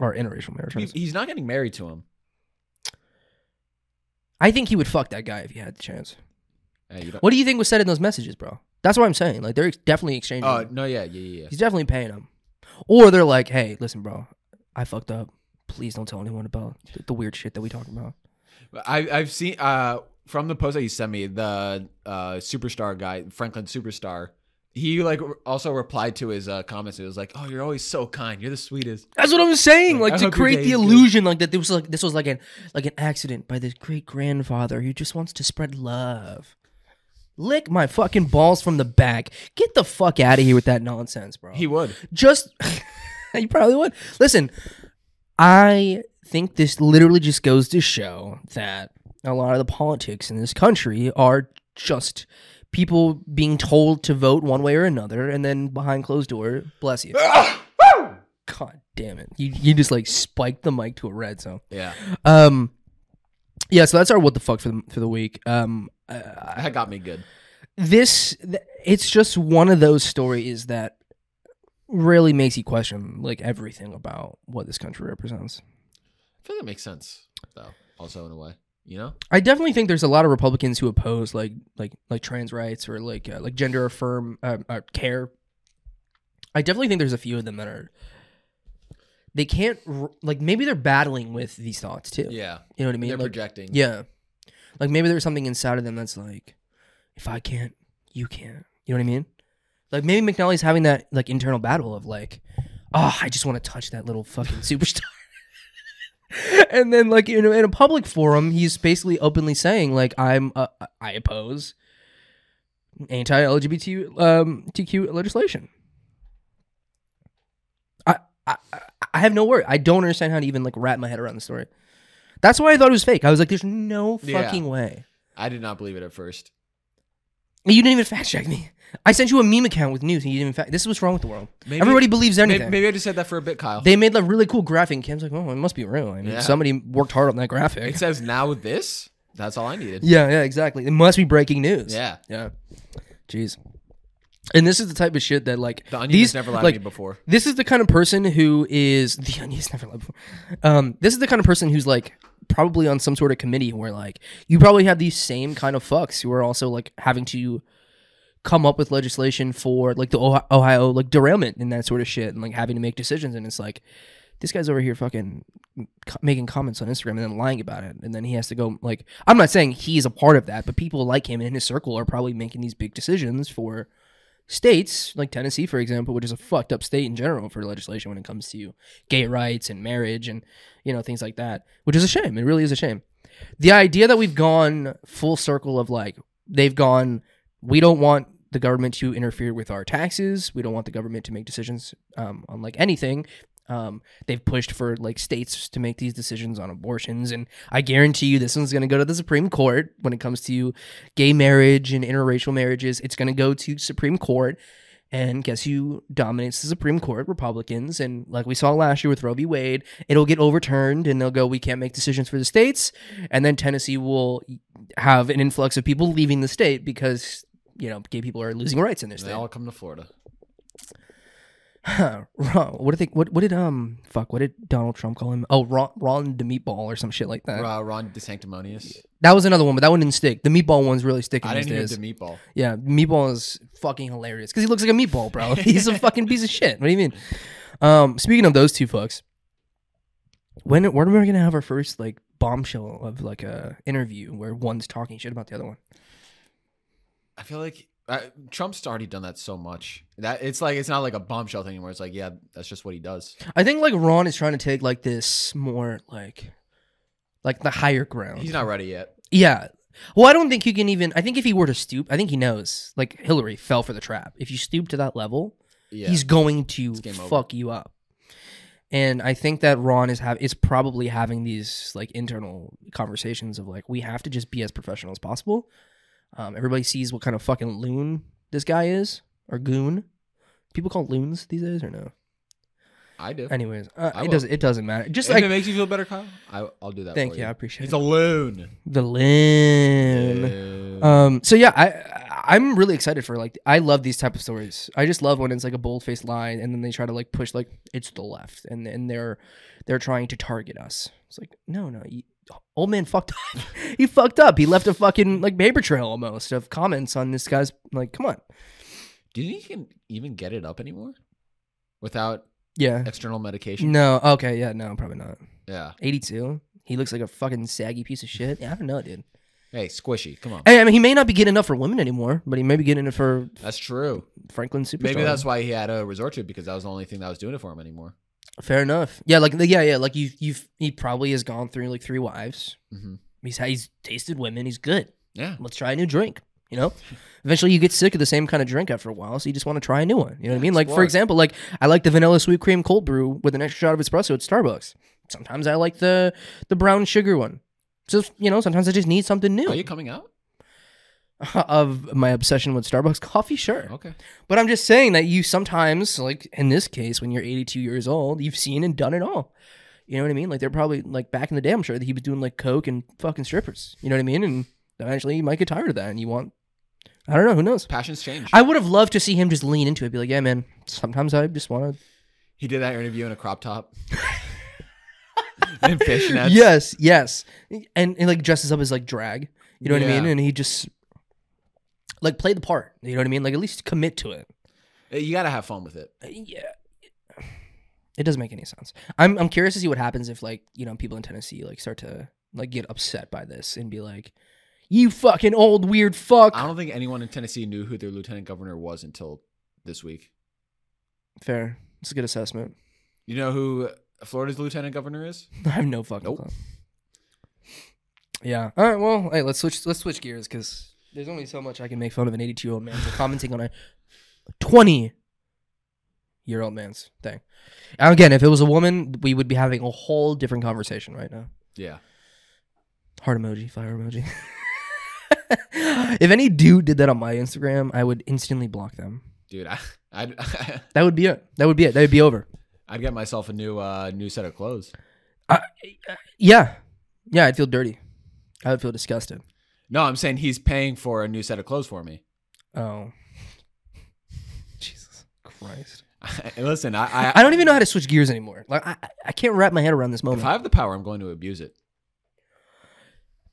or interracial marriage rights. he's not getting married to him. I think he would fuck that guy if he had the chance. Don't- What do you think was said in those messages, bro? That's what I'm saying. Like they're ex- definitely exchanging. Oh no, yeah, yeah, yeah. He's definitely paying him. Or they're like, "Hey, listen, bro, I fucked up. Please don't tell anyone about the, the weird shit that we talking about." I, I've seen uh, from the post that you sent me the uh, superstar guy Franklin Superstar. He like also replied to his uh, comments. It was like, "Oh, you're always so kind. You're the sweetest." That's what I'm saying. Like, Like to create the is good. illusion, like that this was like this was like an like an accident by this great grandfather who just wants to spread love. Lick my fucking balls from the back. Get the fuck out of here with that nonsense, bro. He would. just you probably would listen i think this literally just goes to show that a lot of the politics in this country are just people being told to vote one way or another and then behind closed door bless you god damn it you, you just like spiked the mic to a red zone. Yeah, um yeah so that's our what the fuck for the, for the week um uh, that got me good. this th- it's just one of those stories that really makes you question like everything about what this country represents. I feel that makes sense though. Also in a way, you know. I definitely think there's a lot of Republicans who oppose like like like trans rights or like uh, like gender affirm uh, uh, care. I definitely think there's a few of them that are they can't like maybe they're battling with these thoughts too. Yeah, You know what I mean? they're Like, projecting. Yeah. Like maybe there's something inside of them that's like, if I can't, you can't. You know what I mean? Like maybe McNally's having that like internal battle of like, oh, I just want to touch that little fucking superstar. and then like in a, in a public forum, he's basically openly saying like, I'm uh, I oppose anti-lgbtq um, TQ legislation. I, I I have no word. I don't understand how to even like wrap my head around the story. That's why I thought it was fake. I was like, "There's no Yeah. fucking way." I did not believe it at first. You didn't even fact check me. I sent you a meme account with news, and you didn't even fact. This is what's wrong with the world. Maybe- Everybody believes Maybe, anything. maybe I just said that for a bit, Kyle. They made a really cool graphic, and Kim's like, "Oh, it must be real." I mean, Yeah. somebody worked hard on that graphic. it says now this. That's all I needed. yeah, yeah, exactly. It must be breaking news. Yeah. yeah. Jeez. And this is the type of shit that like The onion these has never lied like to me before. this is the kind of person who is the onion's never lied before. Um, this is the kind of person who's like probably on some sort of committee where like you probably have these same kind of fucks who are also like having to come up with legislation for like the Ohio, like derailment and that sort of shit and like having to make decisions. And it's like this guy's over here fucking making comments on Instagram and then lying about it. And then he has to go like I'm not saying he's a part of that but people like him in his circle are probably making these big decisions for states like Tennessee, for example, which is a fucked up state in general for legislation when it comes to gay rights and marriage and you know things like that, which is a shame. It really is a shame. The idea that we've gone full circle of like they've gone, we don't want the government to interfere with our taxes. We don't want the government to make decisions um, on like anything. Um, they've pushed for like states to make these decisions on abortions, and I guarantee you this one's going to go to the Supreme Court when it comes to gay marriage and interracial marriages. It's going to go to Supreme Court, and guess who dominates the Supreme Court? Republicans. And like we saw last year with Roe v. Wade, it'll get overturned, and they'll go, "We can't make decisions for the states," and then Tennessee will have an influx of people leaving the state because you know gay people are losing rights in their They state. They all come to Florida. Ron, what did they? What, what did um fuck? What did Donald Trump call him? Oh, Ron, Ron the meatball or some shit like that. Uh, Ron DeSanctimonious. That was another one, but that one didn't stick. The meatball one's really sticking I didn't hear days. the meatball. yeah, meatball is fucking hilarious because he looks like a meatball, bro. He's a fucking piece of shit. What do you mean? Um, speaking of those two fucks, when when are we gonna have our first like bombshell of like a interview where one's talking shit about the other one? I feel like uh, Trump's already done that so much that it's like it's not like a bombshell thing anymore. It's like yeah, that's just what he does. I think like Ron is trying to take like this more like like the higher ground. He's not ready yet. Yeah. Well, I don't think you can even. I think if he were to stoop, I think he knows. Like Hillary fell for the trap. If you stoop to that level, Yeah, he's going to fuck you up. And I think that Ron is have is probably having these like internal conversations of like we have to just be as professional as possible. Um, everybody sees what kind of fucking loon this guy is or goon. People call loons these days or no? I do. Anyways, uh, I it will. doesn't. It doesn't matter. Just if like it makes you feel better, Kyle, I, I'll do that. thank for you, you. I appreciate He's it. It's a loon. the loon. Loon. Um. So yeah, I I'm really excited for like I love these type of stories. I just love when it's like a bold faced lie, and then they try to like push like it's the left, and and they're they're trying to target us. It's like no, no, you, old man fucked up. he fucked up. He left a fucking like paper trail almost of comments on this guy's like. Come on. Do you think you can even get it up anymore without Yeah. external medication? No. Okay. Yeah. No. Probably not. Yeah. 82. He looks like a fucking saggy piece of shit. Yeah. I don't know, dude. Hey, squishy. Come on. Hey, I mean, he may not be getting enough for women anymore, but he may be getting it for That's true. Franklin Superstar. Maybe that's why he had to resort to it because that was the only thing that was doing it for him anymore. Fair enough. Yeah, like yeah, yeah, like you you've he probably has gone through like three wives. hmm He's he's tasted women. He's good. Yeah. Let's try a new drink. You know, eventually you get sick of the same kind of drink after a while, so you just want to try a new one. You know what I mean? Like for example, like I like the vanilla sweet cream cold brew with an extra shot of espresso at Starbucks. Sometimes I like the the brown sugar one. So you know, sometimes I just need something new. Are you coming out? of my obsession with Starbucks coffee, sure. Okay. But I'm just saying that you sometimes, like in this case, when you're 82 years old, you've seen and done it all. You know what I mean? Like they're probably like back in the day. I'm sure that he was doing like coke and fucking strippers. You know what I mean? And eventually you might get tired of that, and you want. I don't know. Who knows? Passions change. I would have loved to see him just lean into it. Be like, yeah, man. Sometimes I just want to. he did that interview in a crop top. and fishnets. Yes, yes, and, and like dresses up as like drag. You know what I mean? And he just like play the part. You know what I mean? Like at least commit to it. Uh, you got to have fun with it. Uh, yeah it doesn't make any sense i'm i'm curious to see what happens if like you know people in tennessee like start to like get upset by this and be like you fucking old weird fuck I don't think anyone in Tennessee knew who their lieutenant governor was until this week. fair it's a good assessment You know who Florida's lieutenant governor is? i have no fucking Nope. clue yeah all right well hey let's switch let's switch gears because there's only so much i can make fun of an 82 year old man for commenting on a 20 year old man's thing and again if it was a woman we would be having a whole different conversation right now Yeah. Heart emoji, fire emoji. if any dude did that on my Instagram, I would instantly block them. Dude, I, I'd, That would be it. That would be it. That would be over. I'd get myself a new uh, new set of clothes. Yeah. Yeah, I'd feel dirty. I would feel disgusted. No, I'm saying he's paying for a new set of clothes for me. Oh. Jesus Christ. Listen, I, I, I don't even know how to switch gears anymore. Like I, I- I can't wrap my head around this moment. if. I have the power, I'm going to abuse it.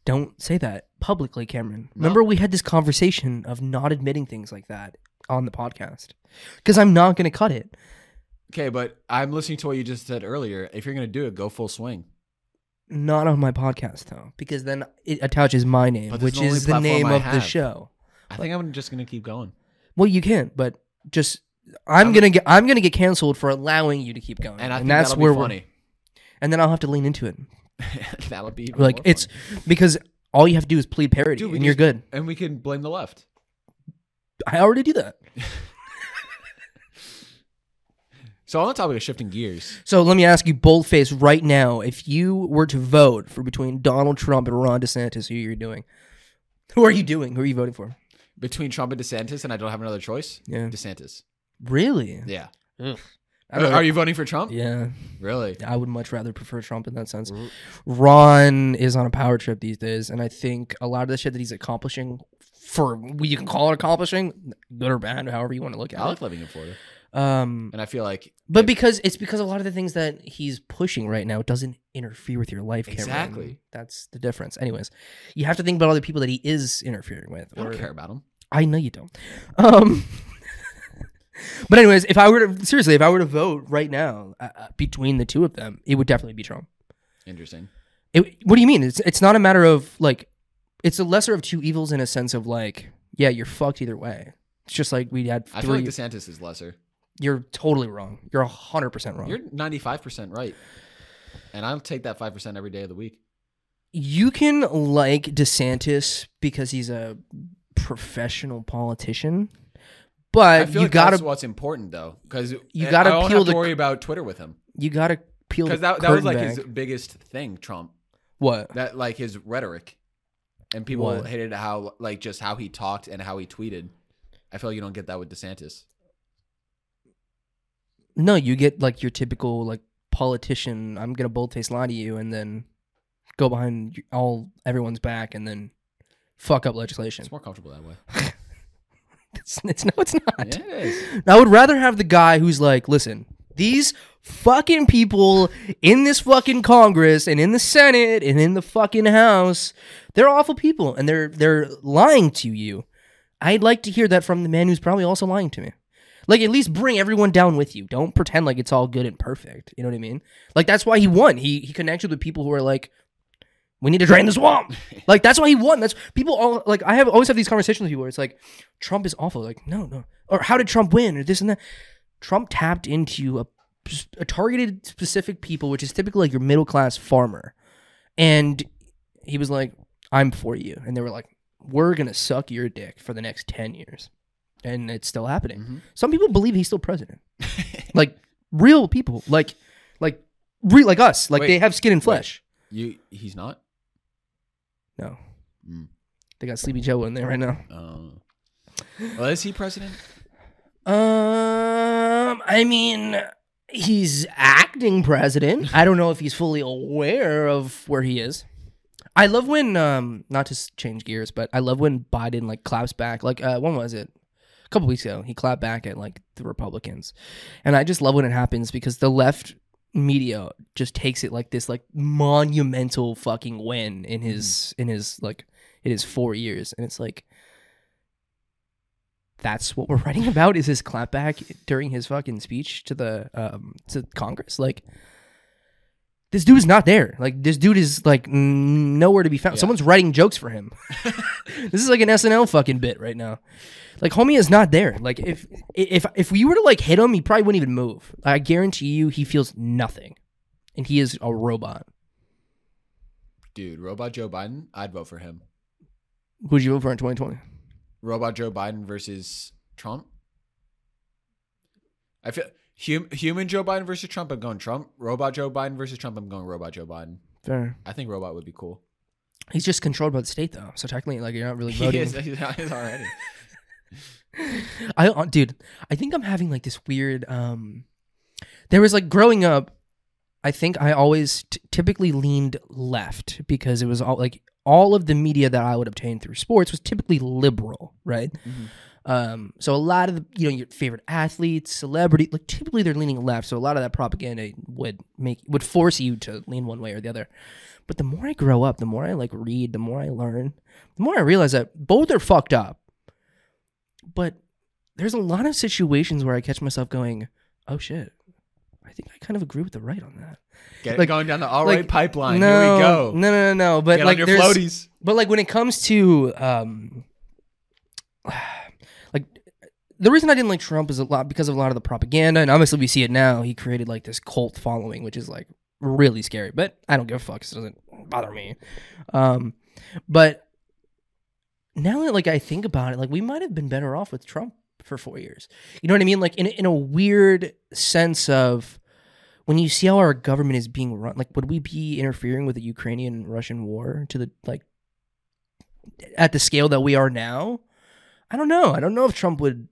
Don't say that publicly, Cameron. Remember we had this conversation of not admitting things like that on the podcast. Because I'm not going to cut it. Okay, but I'm listening to what you just said earlier. If you're going to do it, go full swing. Not on my podcast though, because then it attaches my name, But which the only is the platform name I of the have. show. I think I'm just going to keep going. Well, you can't, but just I'm, I'm- gonna get I'm gonna get canceled for allowing you to keep going, And I think that's that'll where be we're- funny. and then I'll have to lean into it. that'll be even Like more it's funny. because all you have to do is plead parody, Dude, we and you're just- good. and we can blame the left. I already do that. So on the topic of shifting gears, So let me ask you, boldface, right now, if you were to vote for between Donald Trump and Ron DeSantis, who you're doing? Who are you doing? Who are you voting for? between Trump and DeSantis, and I don't have another choice, Yeah. DeSantis. Really? Yeah. Ugh. I don't. Are you voting for Trump? Yeah, Really? I would much rather prefer Trump in that sense. Ron is on a power trip these days, and I think a lot of the shit that he's accomplishing, for you can call it accomplishing, good or bad, however you want to look at I it. like living in Florida, Um, and I feel like but because it's because a lot of the things that he's pushing right now doesn't interfere with your life. Cameron. Exactly. that's the difference. Anyways, you have to think about all the people that he is interfering with. I don't or- care about him. I know you don't. Um, but anyways, if I were to seriously, if I were to vote right now uh, uh, between the two of them, it would definitely be Trump. Interesting. It, what do you mean? It's it's not a matter of like, it's a lesser of two evils in a sense of like, yeah, you're fucked either way. It's just like we had Three. I feel like DeSantis is lesser. You're totally wrong. You're hundred percent wrong. You're 95 percent right, and I'll take that five percent every day of the week. you can like DeSantis because he's a professional politician, I but feel you like gotta that's what's important though, because You gotta I peel the- worry about Twitter with him you gotta peel because that that was like back. his biggest thing, Trump. what That like his rhetoric, and people What? hated how like just how he talked and how he tweeted. I feel like you don't get that with DeSantis. No, you get like your typical like politician. I'm gonna bold face lie to you, and then go behind all everyone's back, and then fuck up legislation. It's more comfortable that way. It's, it's no, it's not. Yeah, it is. I would rather have the guy who's like, listen, these fucking people in this fucking Congress and in the Senate and in the fucking House, they're awful people, and they're they're lying to you. I'd like to hear that from the man who's probably also lying to me. Like at least bring everyone down with you. Don't pretend like it's all good and perfect. You know what I mean? Like that's why he won. He he connected with people who are like, we need to drain the swamp. like that's why he won. That's people all like I have always have these conversations with people where it's like, Trump is awful. Like no no. Or how did Trump win? Or this and that. Trump tapped into a a targeted specific people, which is typically like your middle class farmer, and he was like, "I'm for you," and they were like, "We're gonna suck your dick for the next ten years," and it's still happening. Mhm. Some people believe he's still president, like real people, like like real like us, like Wait, they have skin and flesh. You he's not. No, Mm. they got Sleepy Joe in there right now. Uh, well, is he president? Um, I mean, he's acting president. I don't know if he's fully aware of where he is. I love when, um, not to change gears, but I love when Biden like claps back. Like, uh, when was it? A couple weeks ago, he clapped back at like the Republicans, and I just love when it happens because the left media just takes it like this like monumental fucking win in his in his like in his four years, and it's like that's what we're writing about is his clapback during his fucking speech to the um to Congress. Like this dude is not there. Like this dude is like nowhere to be found. Yeah. Someone's writing jokes for him. this is like an SNL fucking bit right now. Like homie is not there. Like if if if we were to like hit him, he probably wouldn't even move. I guarantee you, he feels nothing, and he is a robot. Dude, robot Joe Biden. I'd vote for him. Who'd you vote for in 2020? Robot Joe Biden versus Trump. I feel hum, human Joe Biden versus Trump. I'm going Trump. Robot Joe Biden versus Trump. I'm going robot Joe Biden. Fair. I think robot would be cool. He's just controlled by the state though, so technically, like you're not really He voting. is, he is already. I uh, dude, I think I'm having like this weird um there was like growing up I think I always t- typically leaned left because it was all like all of the media that I would obtain through sports was typically liberal, right? Mhm. Um so a lot of the you know your favorite athletes, celebrity, like typically they're leaning left, so a lot of that propaganda would make would force you to lean one way or the other. But the more I grow up, the more I like read, the more I learn, the more I realize that both are fucked up. But there's a lot of situations where I catch myself going, "Oh shit, I think I kind of agree with the right on that." Get Like- going down the all right like, pipeline. no, Here we go. No, no, no, no. But Get like, there's, floaties. but like when it comes to um, like the reason I didn't like Trump is a lot because of a lot of the propaganda, and obviously we see it now. He created like this cult following, which is like really scary. But I don't give a fuck. It doesn't bother me. Um, but now that like I think about it, like we might have been better off with Trump for four years. You know what I mean? Like in in a weird sense of when you see how our government is being run, like would we be interfering with the Ukrainian Russian war to the like at the scale that we are now? I don't know. I don't know if Trump would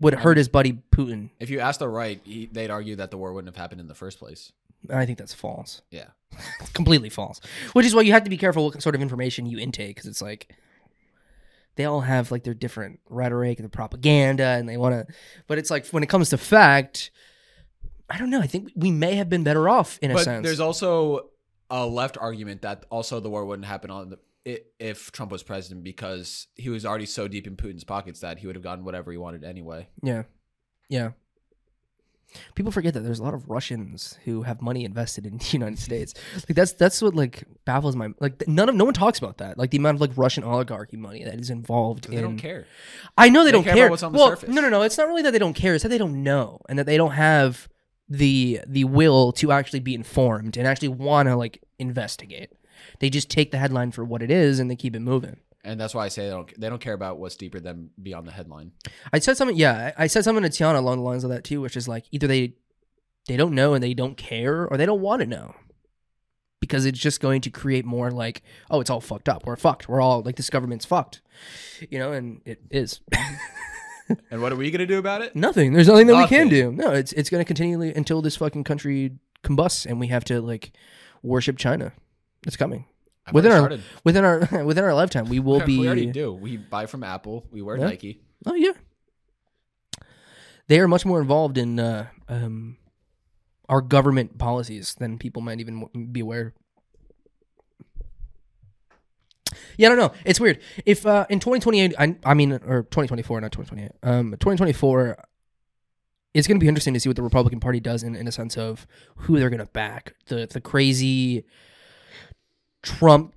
would hurt his buddy Putin. If you ask the right, he, they'd argue that the war wouldn't have happened in the first place. I think that's false. Yeah. completely false. Which is why you have to be careful what sort of information you intake because it's like they all have like their different rhetoric and their propaganda, and they want to. But it's like when it comes to fact, I don't know. I think we may have been better off in a but sense. there's also a left argument that also the war wouldn't happen on the if Trump was president because he was already so deep in Putin's pockets that he would have gotten whatever he wanted anyway. yeah, yeah. People forget that there's a lot of Russians who have money invested in the United States. Like that's that's what like baffles my like none of no one talks about that. Like the amount of like Russian oligarchy money that is involved They in don't care. I know they, They don't care care. what's on the well, surface. no, no, no. It's not really that they don't care. It's that they don't know, and that they don't have the the will to actually be informed and actually want to like investigate. They just take the headline for what it is and they keep it moving. And that's why I say they don't they don't care about what's deeper than beyond the headline. I said something. Yeah, I I said something to Tiana along the lines of that too, which is like either they they don't know and they don't care, or they don't want to know. Because it's just going to create more like, oh, it's all fucked up. We're fucked. We're all like this government's fucked, you know, and it is. And what are we gonna do about it? Nothing. There's nothing that we can do. No, it's it's going to continually until this fucking country combusts and we have to like worship China. It's coming I've within our already within our within our lifetime. We will be. we already do. We buy from Apple. We wear Yeah. Nike. Oh yeah. They are much more involved in uh, um, our government policies than people might even w- be aware. Yeah, I don't know. It's weird. If uh, in 2028, I, I mean, or 2024, not 2028, um, 2024, it's going to be interesting to see what the Republican Party does in, in a sense of who they're going to back. The the crazy Trump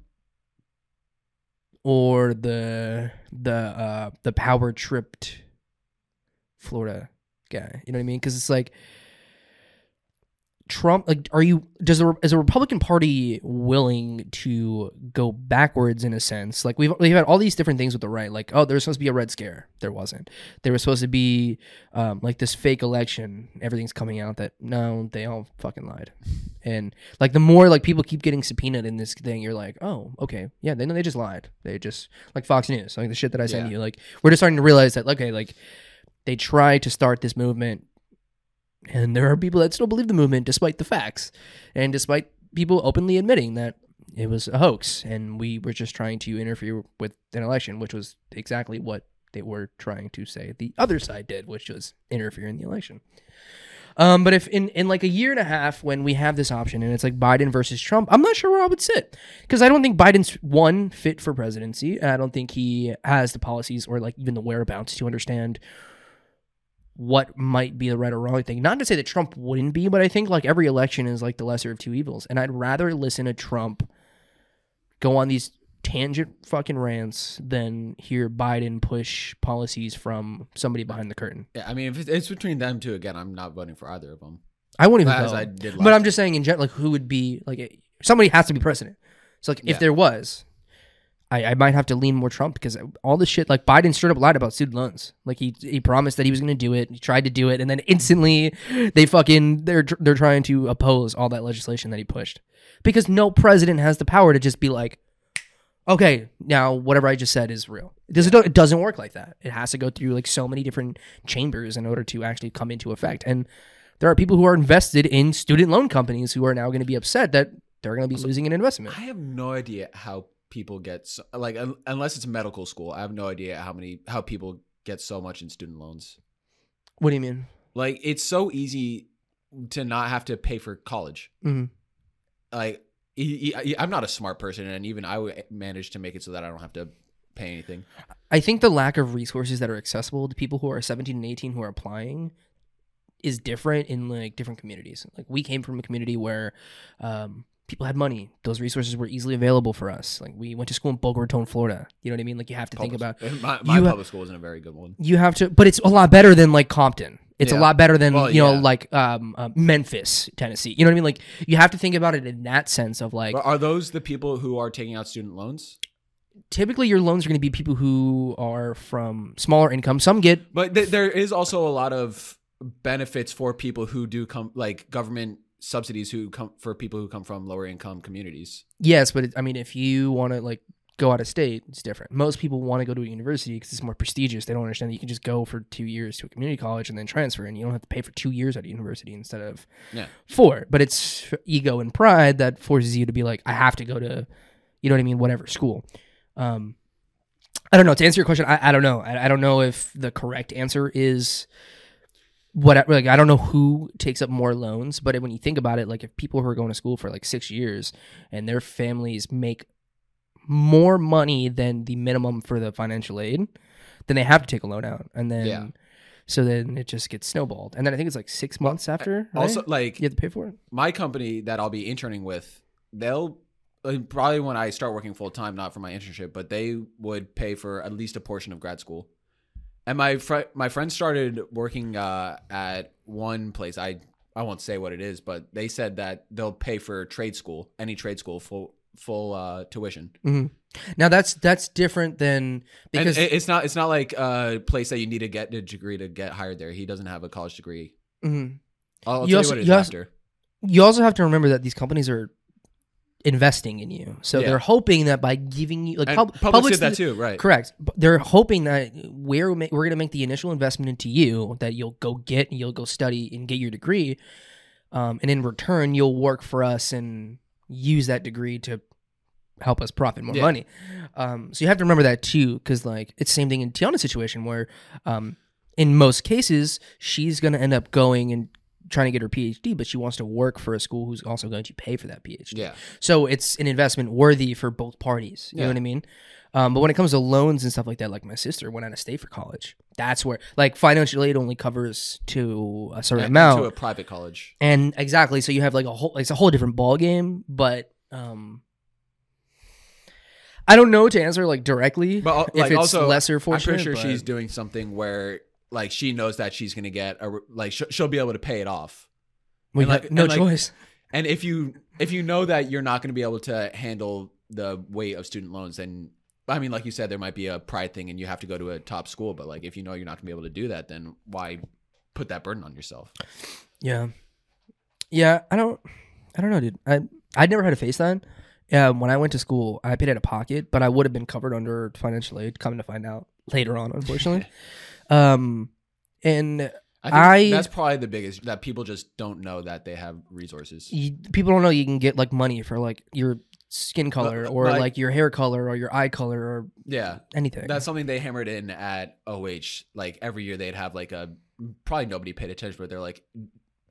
or the the uh the power tripped Florida guy. You know what I mean? Because it's like Trump. Like, are you? Does the is the Republican Party willing to go backwards in a sense? Like we've we've had all these different things with the right. Like, oh, there was supposed to be a red scare. There wasn't. There was supposed to be um, like this fake election. Everything's coming out that no, they all fucking lied. And like the more like people keep getting subpoenaed in this thing, you're like, oh, okay, yeah, they know they just lied. They just like Fox News, like the shit that I sent Yeah. you. Like we're just starting to realize that okay, like they tried to start this movement, and there are people that still believe the movement despite the facts, and despite people openly admitting that it was a hoax, and we were just trying to interfere with an election, which was exactly what they were trying to say the other side did, which was interfere in the election. Um, but if in, in like a year and a half, when we have this option and it's like Biden versus Trump, I'm not sure where I would sit because I don't think Biden's one fit for presidency. I don't think he has the policies or like even the whereabouts to understand what might be the right or wrong thing. Not to say that Trump wouldn't be, but I think like every election is like the lesser of two evils, and I'd rather listen to Trump go on these tangent fucking rants than hear Biden push policies from somebody behind the curtain. Yeah, I mean, if it's- between them two, again, I'm not voting for either of them. I won't even As go. I did but I'm just saying in general, like who would be like somebody has to be president. So like Yeah. if there was, I, I might have to lean more Trump because all this shit like Biden straight up lied about student loans. Like he he promised that he was going to do it, he tried to do it, and then instantly they fucking they're they're trying to oppose all that legislation that he pushed because no president has the power to just be like, okay, now whatever I just said is real. It doesn't it doesn't work like that. It has to go through like so many different chambers in order to actually come into effect. And there are people who are invested in student loan companies who are now going to be upset that they're going to be losing an investment. I have no idea how people get so, like un- unless it's medical school. I have no idea how many how people get so much in student loans. What do you mean? Like it's so easy to not have to pay for college. hmm Like I'm not a smart person, and even I would manage to make it so that I don't have to pay anything. I think the lack of resources that are accessible to people who are 17 and 18 who are applying is different in like different communities. Like we came from a community where um, people had money; those resources were easily available for us. Like we went to school in Boca Raton, Florida. You know what I mean? Like you have to think about my, my ha- public school isn't a very good one. you have to, but it's a lot better than like Compton. It's a lot better than Well, you know yeah. like um, uh, Memphis, Tennessee. You know what I mean? Like you have to think about it in that sense of like But are those the people who are taking out student loans? typically your loans are going to be people who are from smaller income. Some get But th- there is also a lot of benefits for people who do come, like government subsidies who come for people who come from lower income communities. Yes, but it, I mean, if you want to like go out of state, it's different. Most people want to go to a university because it's more prestigious. They don't understand that you can just go for two years to a community college and then transfer, and you don't have to pay for two years at a university instead of Yeah. four. But it's ego and pride that forces you to be like, I have to go to, you know what I mean, whatever school. Um, I don't know. To answer your question, I, I don't know. I, I don't know if the correct answer is what I- like I don't know who takes up more loans, but when you think about it, like if people who are going to school for like six years and their families make more money than the minimum for the financial aid, then they have to take a loan out, and then Yeah. so then it just gets snowballed, and then I think it's like six months after. right? Also, like you have to pay for it. my company that I'll be interning with, they'll uh, probably when I start working full time, not for my internship, but they would pay for at least a portion of grad school. And my fr- my friend started working uh, at one place. I I won't say what it is, but they said that they'll pay for trade school, any trade school, full full uh, tuition. Now that's that's different than because and it's not it's not like a place that you need to get a degree to get hired there. He doesn't have a college degree. Mhm. I'll, I'll You tell also- you what it is you also- after. you also have to remember that these companies are investing in you, so Yeah. they're hoping that by giving you like pub- Publix did that too, right? Correct. They're hoping that we're we're going to make the initial investment into you that you'll go get, and you'll go study and get your degree, um, and in return you'll work for us and use that degree to help us profit more Yeah. money. Um, so you have to remember that too, because like it's same thing in Tiana's situation where, um, in most cases she's going to end up going and trying to get her PhD, but she wants to work for a school who's also going to pay for that PhD. Yeah. So it's an investment worthy for both parties. You know what I mean? Um, but when it comes to loans and stuff like that, like my sister went out of state for college. That's where like financial aid only covers to a certain And- amount. to a private college. and exactly, so you have like a whole it's a whole different ball game. But um, I don't know to answer like directly But if it's also, lesser fortunate. I'm pretty sure she's doing something where like she knows that she's gonna get a like sh- she'll be able to pay it off. we and, have like- no and, like, choice. And if you if you know that you're not gonna be able to handle the weight of student loans, then I mean, like you said, there might be a pride thing, and you have to go to a top school. But like if you know you're not gonna be able to do that, then why put that burden on yourself? Yeah, yeah. I don't. I don't know, dude. I I never had a face that. Yeah, when I went to school, I paid out of pocket, but I would have been covered under financial aid. Coming to find out later on, unfortunately. um, and I think I- that's probably the biggest that people just don't know that they have resources. you, people don't know you can get like money for like your skin color But- or but I- like your hair color or your eye color or Yeah, anything. That's something they hammered in at OH. Like every year they'd have like a probably nobody paid attention, but they're like,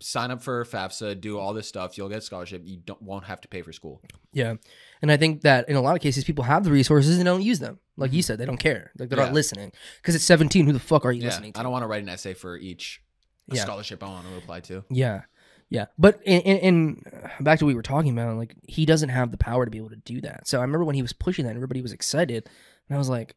sign up for FAFSA, do all this stuff, you'll get a scholarship. You don't won't have to pay for school. Yeah. And I think that in a lot of cases, people have the resources and don't use them. Like you said, they don't care. Like they're Mm-hmm. Yeah. not listening. Because it's 17. Who the fuck are you Yeah, listening to? I don't want to write an essay for each Yeah. scholarship I want to apply to. Yeah. Yeah. But in, in, in back to what we were talking about, like he doesn't have the power to be able to do that. So I remember when he was pushing that, and everybody was excited. And I was like,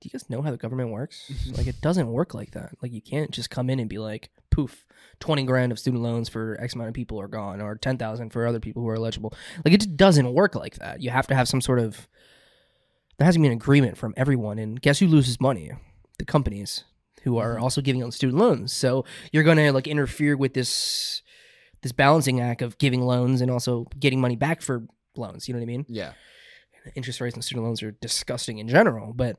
do you guys know how the government works? like it doesn't work like that. Like you can't just come in and be like, poof, 20 grand of student loans for X amount of people are gone or 10,000 for other people who are eligible. Like it just doesn't work like that. You have to have some sort of, there has to be an agreement from everyone. And guess who loses money? The companies who are mm-hmm. also giving out student loans. So you're going to like interfere with this, this balancing act of giving loans and also getting money back for loans. You know what I mean? Yeah. Interest rates on student loans are disgusting in general, but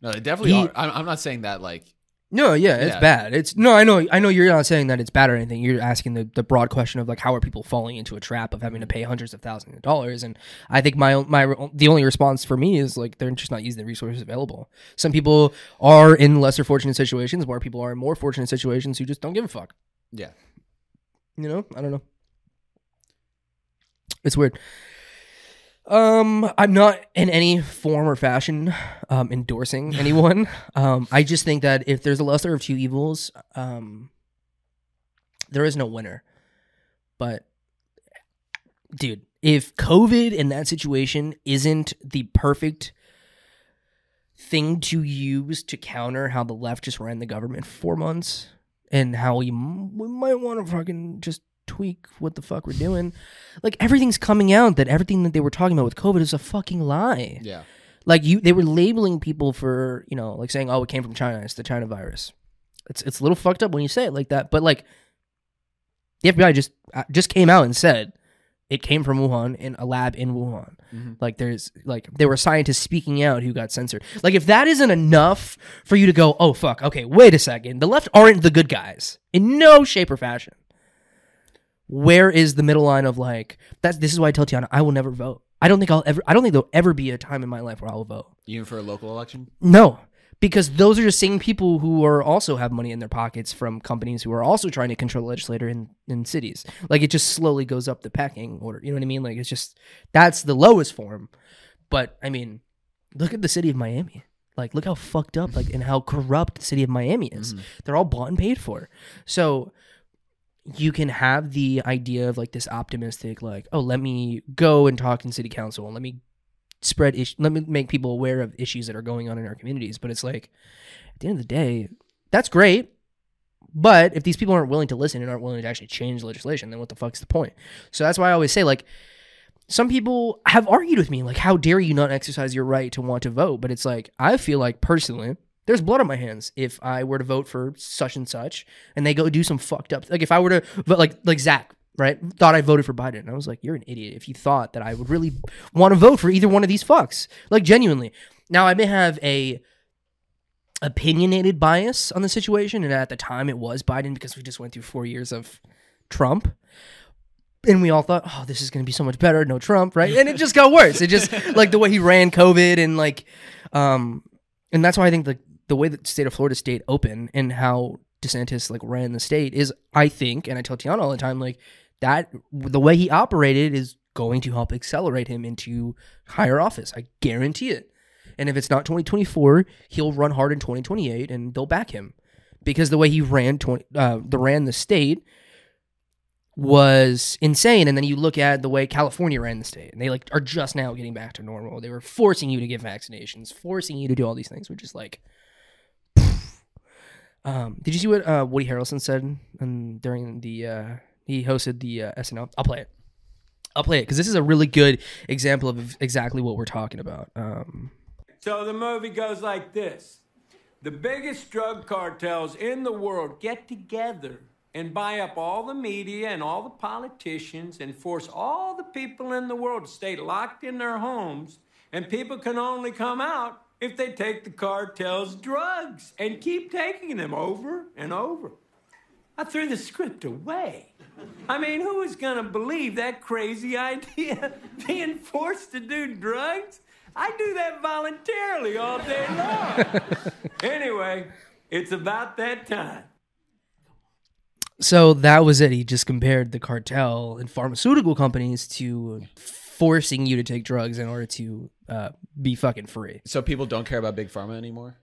No, they definitely He- are. I'm, I'm not saying that like No, yeah, it's Yeah. bad. It's no, I know, I know. You're not saying that it's bad or anything. You're asking the, the broad question of like how are people falling into a trap of having to pay hundreds of thousands of dollars? And I think my my the only response for me is like they're just not using the resources available. Some people are in lesser fortunate situations, more people are in more fortunate situations who just don't give a fuck. yeah. You know, I don't know. It's weird. Um, I'm not in any form or fashion um, endorsing anyone. um, I just think that if there's a lesser of two evils, um, there is no winner. But, dude, if COVID in that situation isn't the perfect thing to use to counter how the left just ran the government for months and how we, m- we might want to fucking just tweak what the fuck we're doing. Like everything's coming out that everything that they were talking about with COVID is a fucking lie. Yeah. Like you, they were labeling people for you know like saying oh it came from China, it's the China virus. It's it's a little fucked up when you say it like that, but like the FBI just uh, just came out and said it came from Wuhan in a lab in Wuhan. Mm-hmm. Like there's like there were scientists speaking out who got censored. Like if that isn't enough for you to go, oh fuck, okay, wait a second, the left aren't the good guys in no shape or fashion. Where is the middle line of like that's this is why I tell Tiana I will never vote. I don't think I'll ever I don't think there'll ever be a time in my life where I'll vote. Even for a local election? No, because those are the same people who are also have money in their pockets from companies who are also trying to control the legislator in, in cities. Like it just slowly goes up the pecking order. You know what I mean? Like it's just that's the lowest form. But I mean, look at the city of Miami. Like look how fucked up like and how corrupt the city of Miami is. Mm-hmm. They're all bought and paid for. So you can have the idea of like this optimistic like oh let me go and talk in city council and let me spread is- let me make people aware of issues that are going on in our communities. But it's like at the end of the day that's great. But if these people aren't willing to listen and aren't willing to actually change legislation then what the fuck's the point? So that's why i always say like some people have argued with me like how dare you not exercise your right to want to vote? But it's like i feel like personally there's blood on my hands if i were to vote for such and such and they go do some fucked up like if i were to vote like like zach right thought i voted for biden and i was like you're an idiot if you thought that i would really want to vote for either one of these fucks like genuinely now i may have a opinionated bias on the situation and at the time it was biden because we just went through four years of trump and we all thought, oh, this is going to be so much better, no Trump, right? And it just got worse. It just like the way he ran COVID and like, um, and that's why I think the the way that the state of Florida stayed open and how DeSantis like ran the state is, I think, and I tell Tiana all the time, like that the way he operated is going to help accelerate him into higher office. I guarantee it. And if it's not 2024, he'll run hard in 2028, and they'll back him because the way he ran 20, uh, the ran the state was insane. And then you look at the way California ran the state, and they like are just now getting back to normal. They were forcing you to get vaccinations, forcing you to do all these things, which is like. Um, did you see what uh, Woody Harrelson said um, during the uh, he hosted the uh, SNL? I'll play it. I'll play it because this is a really good example of exactly what we're talking about. Um, So the movie goes like this The biggest drug cartels in the world get together and buy up all the media and all the politicians and force all the people in the world to stay locked in their homes. And people can only come out if they take the cartel's drugs and keep taking them over and over. I threw the script away. I mean, who is going to believe that crazy idea? Being forced to do drugs? I do that voluntarily all day long. anyway, it's about that time. so that was it. He just compared the cartel and pharmaceutical companies to forcing you to take drugs in order to uh, be fucking free. So people don't care about big pharma anymore?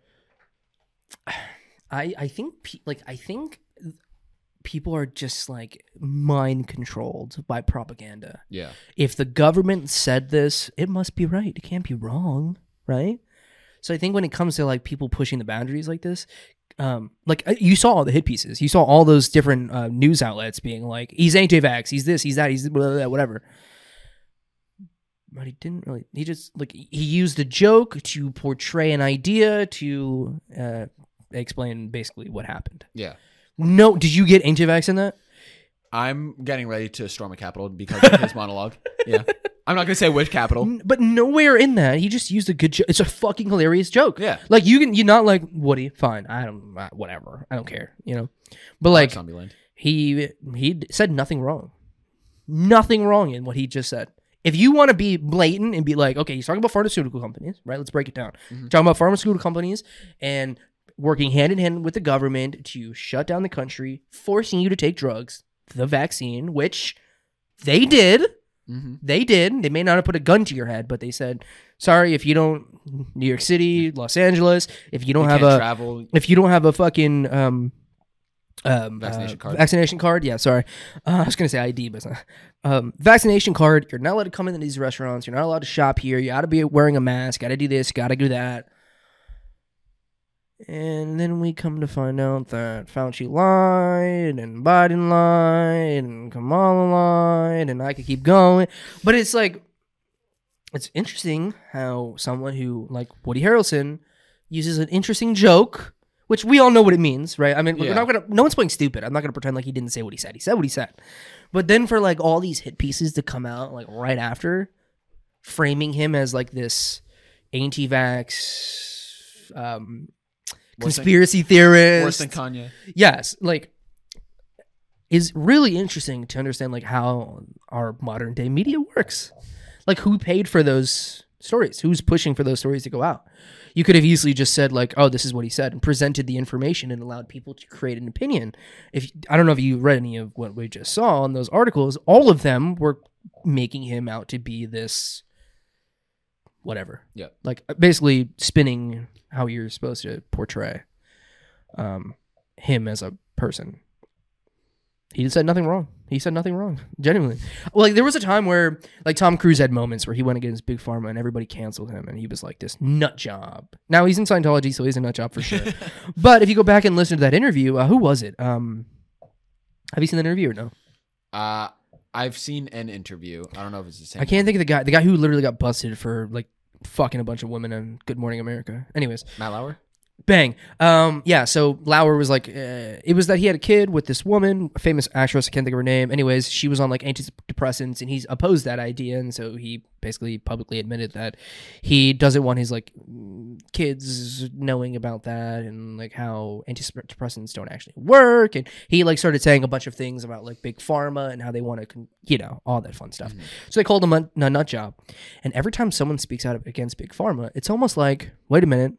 I I think pe- like I think people are just like mind controlled by propaganda. Yeah. If the government said this, it must be right. It can't be wrong, right? So I think when it comes to like people pushing the boundaries like this, um, like uh, you saw all the hit pieces, you saw all those different uh, news outlets being like, "He's anti-vax, he's this, he's that, he's blah, blah, blah, whatever." But he didn't really. He just like he used a joke to portray an idea to uh, explain basically what happened. Yeah. No, did you get anti-vax in that? I'm getting ready to storm a capital because of his monologue. Yeah. I'm not going to say which capital. But nowhere in that he just used a good joke. It's a fucking hilarious joke. Yeah. like you can you're not like Woody. Fine, I don't uh, whatever. I don't care. You know, but like Zombieland. he he said nothing wrong, nothing wrong in what he just said. If you want to be blatant and be like, okay, he's talking about pharmaceutical companies, right? Let's break it down. Talking about pharmaceutical companies and working hand in hand with the government to shut down the country, forcing you to take drugs, the vaccine, which they did. Mhm. They did. They may not have put a gun to your head, but they said, "Sorry, if you don't New York City, Los Angeles, if you don't You have a travel. if you don't have a fucking um, um Vaccination uh, card. vaccination card, yeah, sorry, uh, I was gonna say ID, but it's not. Um, vaccination card. You're not allowed to come into these restaurants. You're not allowed to shop here. You got to be wearing a mask. Got to do this. Got to do that. And then we come to find out that Fauci lied and Biden lied and Kamala lied and I could keep going. But it's like, it's interesting how someone who, like Woody Harrelson, uses an interesting joke, which we all know what it means, right? I mean, Yeah. we're not gonna, no one's playing stupid. I'm not gonna pretend like he didn't say what he said. He said what he said. But then for like all these hit pieces to come out like right after, framing him as like this anti-vax um, Worse than- conspiracy theorist. Worse than Kanye. yes, like is really interesting to understand like how our modern day media works. Like who paid for those stories? Who's pushing for those stories to go out? You could have easily just said like, "Oh, this is what he said," and presented the information and allowed people to create an opinion. If I don't know if you read any of what we just saw in those articles, all of them were making him out to be this whatever Yeah. like basically spinning how you're supposed to portray um him as a person he said nothing wrong. He said nothing wrong. Genuinely. Like there was a time where like tom cruise had moments where he went against big pharma and everybody canceled him and he was like this nut job. Now he's in scientology so he's a nut job for sure. But if you go back and listen to that interview uh, who was it? Um have you seen that interview or no? Uh, I've seen an interview. I don't know if it's the same. i can't think of the guy the guy who literally got busted for like fucking a bunch of women on good morning america. Anyways. Matt Lauer. Bang. Um, yeah, so Lauer was like, uh, it was that he had a kid with this woman, a famous actress, I can't think of her name. Anyways, she was on like antidepressants and he's opposed that idea. And so he basically publicly admitted that he doesn't want his like kids knowing about that and like how antidepressants don't actually work. And he like started saying a bunch of things about like big pharma and how they want to, con- you know, all that fun stuff. So they called him a, a nut job. And every time someone speaks out against big pharma, it's almost like, wait a minute.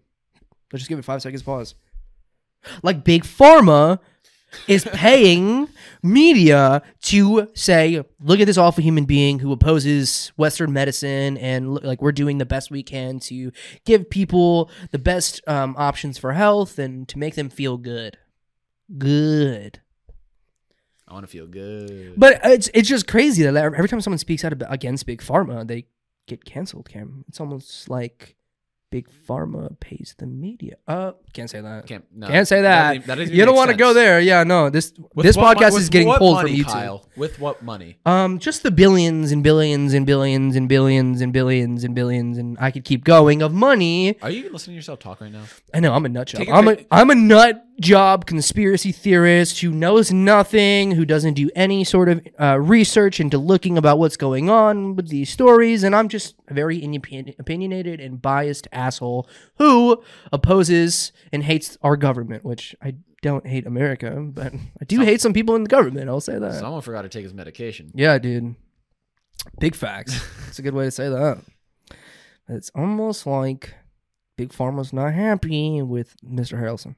Let's just give it five seconds pause. Like big pharma is paying media to say, look at this awful human being who opposes Western medicine, and like we're doing the best we can to give people the best um, options for health and to make them feel good. Good. I want to feel good. But it's it's just crazy that every time someone speaks out against big pharma, they get canceled. Cam, it's almost like big pharma pays the media. Uh, can't say that. Can't, no, Can't say that. doesn't- doesn't you don't want to go there. Yeah, no. This With this podcast is getting pulled money, from YouTube. Kyle? With what money? Um, just the billions and billions and billions and billions and billions and billions and I could keep going of money. Are you listening to yourself talk right now? I know I'm a nut job. A I'm a I'm a nut job conspiracy theorist who knows nothing, who doesn't do any sort of uh, research into looking about what's going on with these stories, and I'm just a very opinionated and biased asshole who opposes and hates our government, which I don't hate America, but I do hate some people in the government. I'll say that. Someone forgot to take his medication. Yeah, dude. Big facts. That's a good way to say that. It's almost like Big Pharma's not happy with Mr. Harrelson.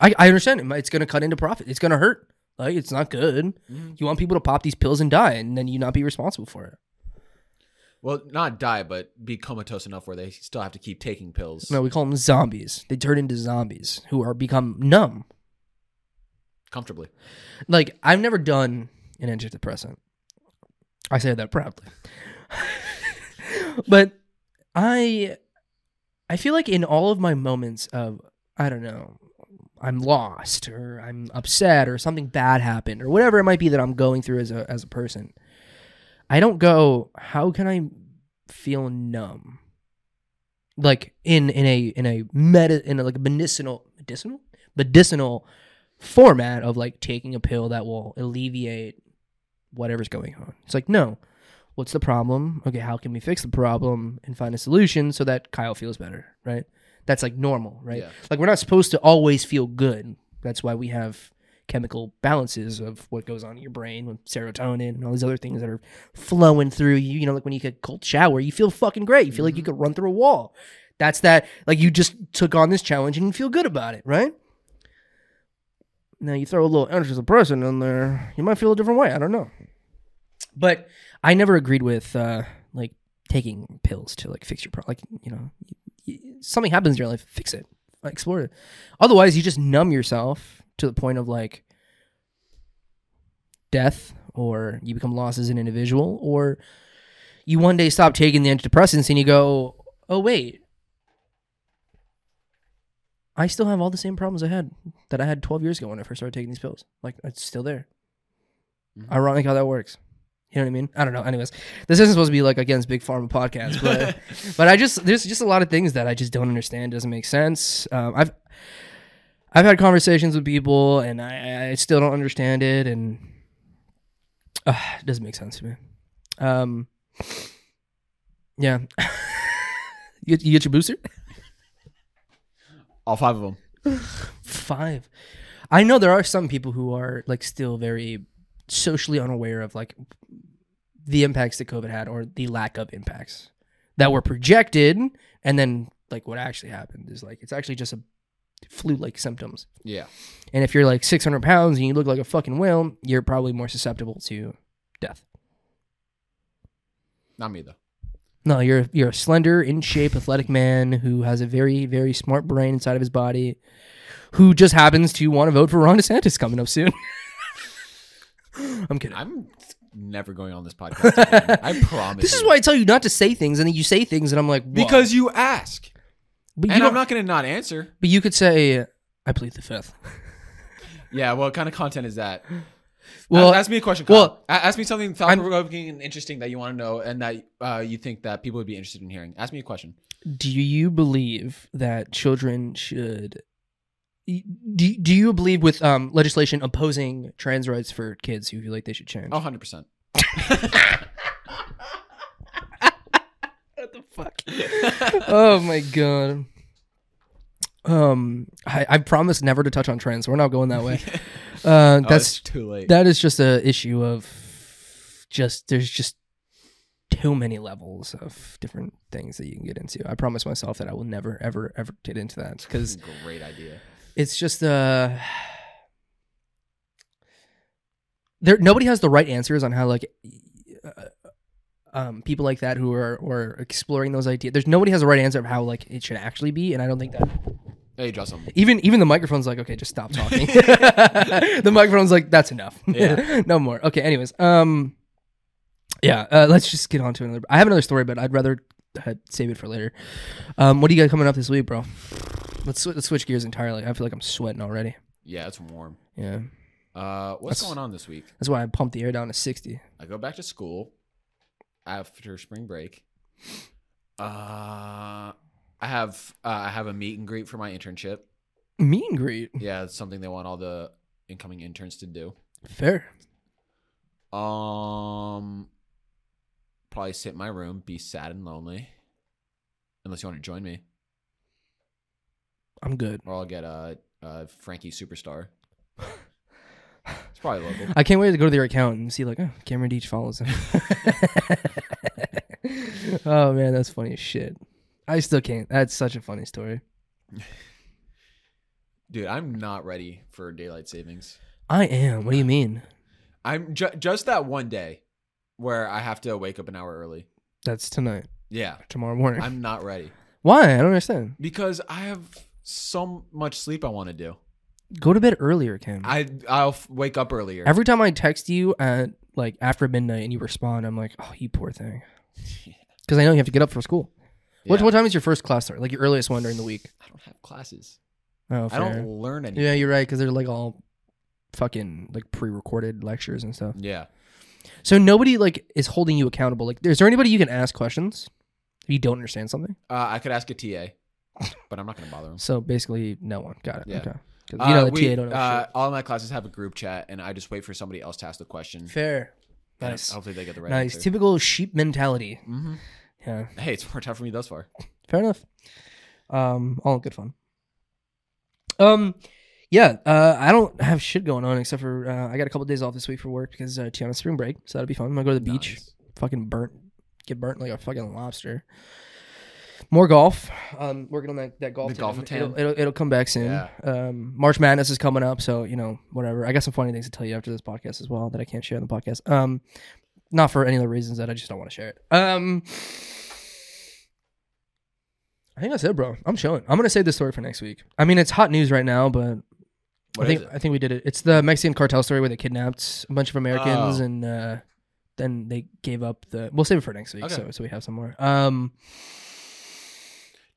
I, I understand it. It's going to cut into profit. It's going to hurt. Like, it's not good. Mm-hmm. You want people to pop these pills and die, and then you not be responsible for it. Well, not die, but be comatose enough where they still have to keep taking pills. No, we call them zombies. They turn into zombies who are become numb. comfortably. Like, I've never done an antidepressant. I say that proudly. but I I feel like in all of my moments of I don't know, I'm lost or I'm upset or something bad happened or whatever it might be that I'm going through as a as a person. I don't go, how can I feel numb? Like in in a in a meta in a like medicinal medicinal medicinal format of like taking a pill that will alleviate whatever's going on. It's like, no. What's the problem? Okay, how can we fix the problem and find a solution so that Kyle feels better, right? That's like normal, right? Yeah. Like we're not supposed to always feel good. That's why we have chemical balances of what goes on in your brain with serotonin and all these other things that are flowing through you. You know, like when you get a cold shower, you feel fucking great. You feel like you could run through a wall. That's that, like you just took on this challenge and you feel good about it, right? Now you throw a little antidepressant in there, you might feel a different way. I don't know. But I never agreed with uh, like taking pills to like fix your problem. Like you know, something happens in your life, fix it, explore it. Otherwise, you just numb yourself to the point of like death, or you become lost as an individual, or you one day stop taking the antidepressants and you go, oh wait. I still have all the same problems I had that I had 12 years ago when I first started taking these pills. Like, it's still there. Mm-hmm. Ironic how that works. You know what I mean? I don't know. Anyways, this isn't supposed to be like against big pharma podcast, but but I just there's just a lot of things that I just don't understand. Doesn't make sense. Um, I've I've had conversations with people and I, I still don't understand it. And Uh, it doesn't make sense to me. Um, yeah. you, you get your booster? All five of them. Five. I know there are some people who are like still very socially unaware of like the impacts that COVID had or the lack of impacts that were projected, and then like what actually happened is like it's actually just a flu-like symptoms. Yeah. And if you're like 600 pounds and you look like a fucking whale, you're probably more susceptible to death. Not me though. No, you're you're a slender, in shape, athletic man who has a very, very smart brain inside of his body, who just happens to want to vote for Ron DeSantis coming up soon. I'm kidding. I'm never going on this podcast. Again. I promise. This is you. why I tell you not to say things, and then you say things, and I'm like, what? because you ask, but you, and I'm don't- not going to not answer. but you could say, I plead the fifth. Yeah. What kind of content is that? Well, Well, ask me a question. Kyle. well, A- ask me something thought provoking and interesting that you want to know, and that uh, you think that people would be interested in hearing. Ask me a question. do you believe that children should? Do, do you believe with um, legislation opposing trans rights for kids who feel like they should change? Oh, 100 percent. What the fuck? oh my god. Um, I, I promise never to touch on trans. We're not going that way. Uh, That's that's too late. that is just a issue of just there's just too many levels of different things that you can get into. I promise myself that I will never ever ever get into that because Great idea. It's just uh there nobody has the right answers on how like uh, um people like that who are or exploring those ideas there's nobody has the right answer of how like it should actually be and i don't think that Hey, draw something. even even the microphone's like okay just stop talking the microphone's like that's enough Yeah. no more okay anyways um yeah uh, let's just get on to another i have another story but i'd rather save it for later um what do you got coming up this week bro let's, sw- let's switch gears entirely i feel like i'm sweating already Yeah, it's warm. yeah Uh, what's That's- going on this week? That's why I pumped the air down to 60. I go back to school after spring break. Uh, I have uh, I have a meet and greet for my internship. Meet and greet. Yeah, it's something they want all the incoming interns to do. Fair. Um, probably sit in my room, be sad and lonely. Unless you want to join me, I'm good. or I'll get a uh, Frankie Superstar. It's probably local. I can't wait to go to their account and see, like, oh, Cameron Deitch follows him. oh, man, that's funny as shit. I still can't. That's such a funny story. Dude, I'm not ready for daylight savings. I am. What do you mean? I'm ju- just that one day where I have to wake up an hour early. That's tonight, Yeah, tomorrow morning. I'm not ready Why? I don't understand. because I have so much sleep I want to do. Go to bed earlier, Cam. I I'll f- wake up earlier. Every time I text you at like after midnight and you respond, I'm like, oh, you poor thing. Because I know you have to get up for school. What, Yeah. what time is your first class start? Like your earliest one during the week? I don't have classes. Oh, I fair. don't learn anything. Yeah, you're right because they're like all fucking like pre-recorded lectures and stuff. Yeah. So nobody like is holding you accountable. Like, is there anybody you can ask questions if you don't understand something? Uh, I could ask a TA, but I'm not gonna bother them. So basically, no one got it. Yeah. Okay. 'Cause you know Uh, the we- TA don't know uh, all my classes have a group chat, and I just wait for somebody else to ask the question. Fair. and Nice. Hopefully they get the right Nice. answer. Typical sheep mentality. hmm Yeah. Hey, it's worked out for me thus far. Fair enough. Um, all good fun. Um, yeah. Uh, I don't have shit going on except for uh, I got a couple days off this week for work because uh, Tiana's spring break, so that'll be fun. I'm gonna go to the beach, Nice. fucking burnt, get burnt like a fucking lobster. More golf. Um, working on that that golf. The golf It'll, it'll, it'll come back soon. Yeah. Um, March Madness is coming up, so you know whatever. I got some funny things to tell you after this podcast as well that I can't share on the podcast. Um, not for any of the reasons that I just don't want to share it. Um. I think that's it, bro. I'm chilling. I'm gonna save this story for next week. I mean, it's hot news right now, but What I think? I think we did it. It's the Mexican cartel story where they kidnapped a bunch of Americans Oh. and uh, then they gave up the. We'll save it for next week, Okay. so so we have some more. Um,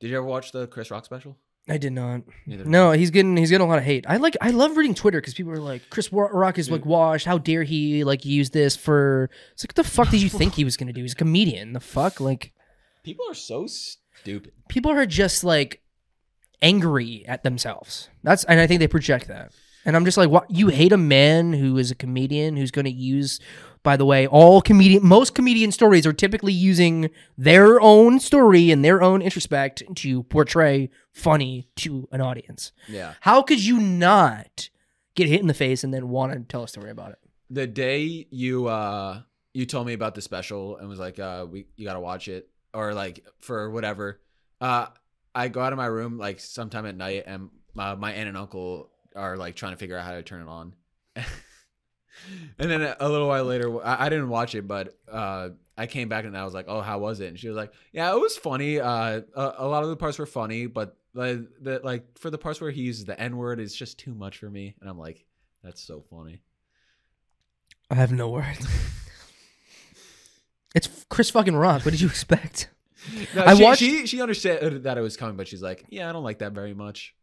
Did you ever watch the Chris Rock special? I did not. Neither. No, he's getting he's getting a lot of hate. I like I love reading Twitter because people are like, Chris Rock is like washed. How dare he like use this for? It's like, what the fuck did you think he was gonna do? He's a comedian. The fuck, like People are so stupid. people are just like angry at themselves. That's and I think they project that. And I'm just like, what? You hate a man who is a comedian who's going to use. By the way, all comedian, most comedian stories are typically using their own story and their own introspect to portray funny to an audience. Yeah. How could you not get hit in the face and then want to tell a story about it? The day you uh you told me about the special and was like, uh, we you gotta watch it or like for whatever. Uh, I go out of my room like sometime at night and uh, my aunt and uncle are like trying to figure out how to turn it on. and then a little while later, I, I didn't watch it, but uh, I came back and I was like, "Oh, how was it?" And she was like, "Yeah, it was funny. Uh, a, a lot of the parts were funny, but like the like for the parts where he uses the N word, it's just too much for me." And I'm like, "That's so funny." I have no words. it's Chris fucking Rock. What did you expect? No, I she, watched- She she understood that it was coming, but she's like, "Yeah, I don't like that very much."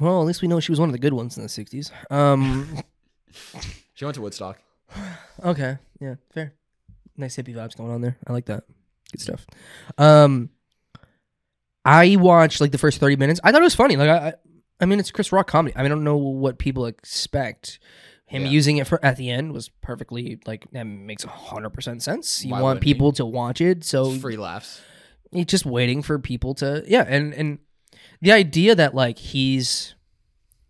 Well, at least we know she was one of the good ones in the '60s. Um, She went to Woodstock. okay, yeah, fair. Nice hippie vibes going on there. I like that. Good stuff. Um, I watched like the first thirty minutes. I thought it was funny. Like I, I, I mean, it's Chris Rock comedy. I mean, I don't know what people expect. Him Yeah. using it for at the end was perfectly like that makes hundred percent sense. You Why want wouldn't he? people to watch it, so It's free laughs. he's just waiting for people to yeah and and the idea that like he's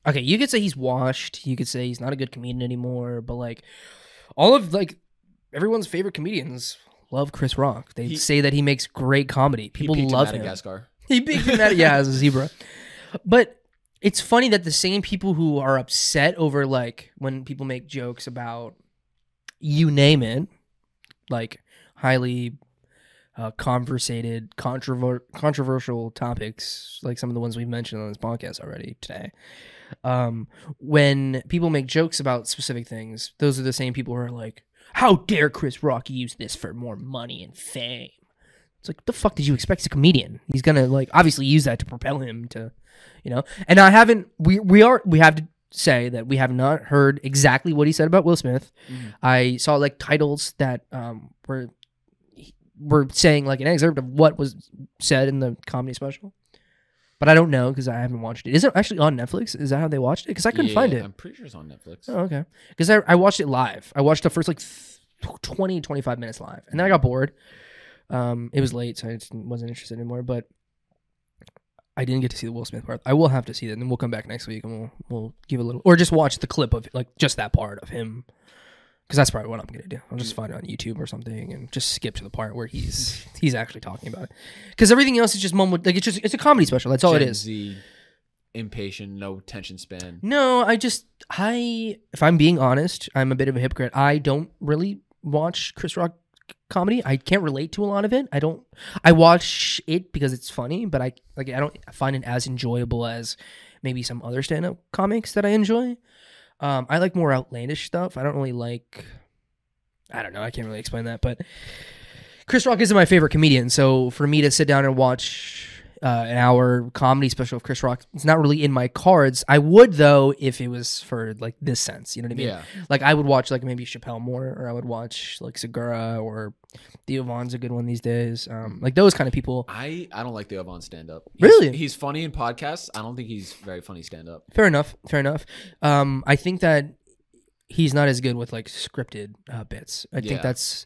okay you could say he's washed you could say he's not a good comedian anymore but like all of like everyone's favorite comedians love chris rock they He- say that he makes great comedy people love him Madagascar. he peaked in that yeah as a zebra but it's funny that the same people who are upset over like when people make jokes about you name it like highly uh, conversated controver- controversial topics like some of the ones we've mentioned on this podcast already today um, when people make jokes about specific things those are the same people who are like how dare chris rock use this for more money and fame it's like, the fuck did you expect? He's a comedian. He's gonna like obviously use that to propel him to, you know. And I haven't. We we are we have to say that we have not heard exactly what he said about Will Smith. Mhm. I saw like titles that um were were saying like an excerpt of what was said in the comedy special. But I don't know because I haven't watched it. Is it actually on Netflix? Is that how they watched it? Because I couldn't find it. I'm pretty sure it's on Netflix. Oh, okay. Because I, I watched it live. I watched the first like th- 20, 25 minutes live. And then I got bored. Um, it was late, so I just wasn't interested anymore. But I didn't get to see the Will Smith part. I will have to see that, and then we'll come back next week and we'll we'll give a little, or just watch the clip of like just that part of him, because that's probably what I'm gonna do. I'll just find it on YouTube or something and just skip to the part where he's he's actually talking about it. Because everything else is just mumbled. Like it's just it's a comedy special. That's all it Gen is. Z, impatient, no attention span. No, I just I if I'm being honest, I'm a bit of a hypocrite. I don't really watch Chris Rock comedy. I can't relate to a lot of it. I don't I watch it because it's funny, but I like I don't find it as enjoyable as maybe some other stand-up comics that I enjoy. Um I like more outlandish stuff. I don't really like I don't know, I can't really explain that, but Chris Rock isn't my favorite comedian, so for me to sit down and watch uh, an hour comedy special of Chris Rock, it's not really in my cards. I would though if it was for like this sense, you know what I mean? Yeah. Like I would watch like maybe Chappelle more, or I would watch like Segura or Theo Von's a good one these days. Um, like those kind of people. I I don't like Theo Von stand up. Really? He's funny in podcasts. I don't think he's very funny stand up. Fair enough. Fair enough. Um, I think that he's not as good with like scripted uh, bits. I Yeah. think that's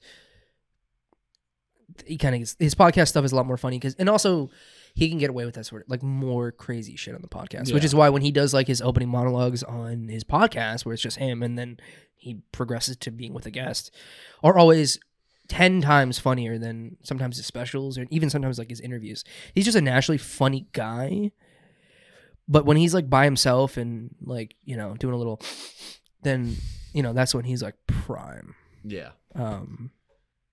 he kind of his podcast stuff is a lot more funny because and also he can get away with that sort of like more crazy shit on the podcast, which is why when he does like his opening monologues on his podcast where it's just him and then he progresses to being with a guest are always 10 times funnier than sometimes his specials or even sometimes like his interviews. He's just a naturally funny guy. But when he's like by himself and like, you know, doing a little then, you know, that's when he's like prime. Yeah. Um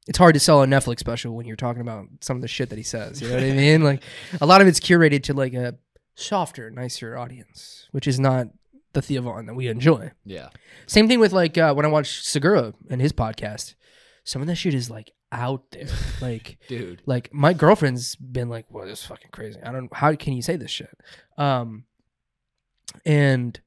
it's hard to sell a Netflix special when you're talking about some of the shit that he says. You know what I mean? Like a lot of it's curated to like a softer, nicer audience, which is not the Theo Von that we enjoy. Yeah. Same thing with like uh, when I watch Segura and his podcast. Some of that shit is like out there. like Dude. like my girlfriend's been like, "Well, this is fucking crazy. I don't. How can you say this shit?" Um, and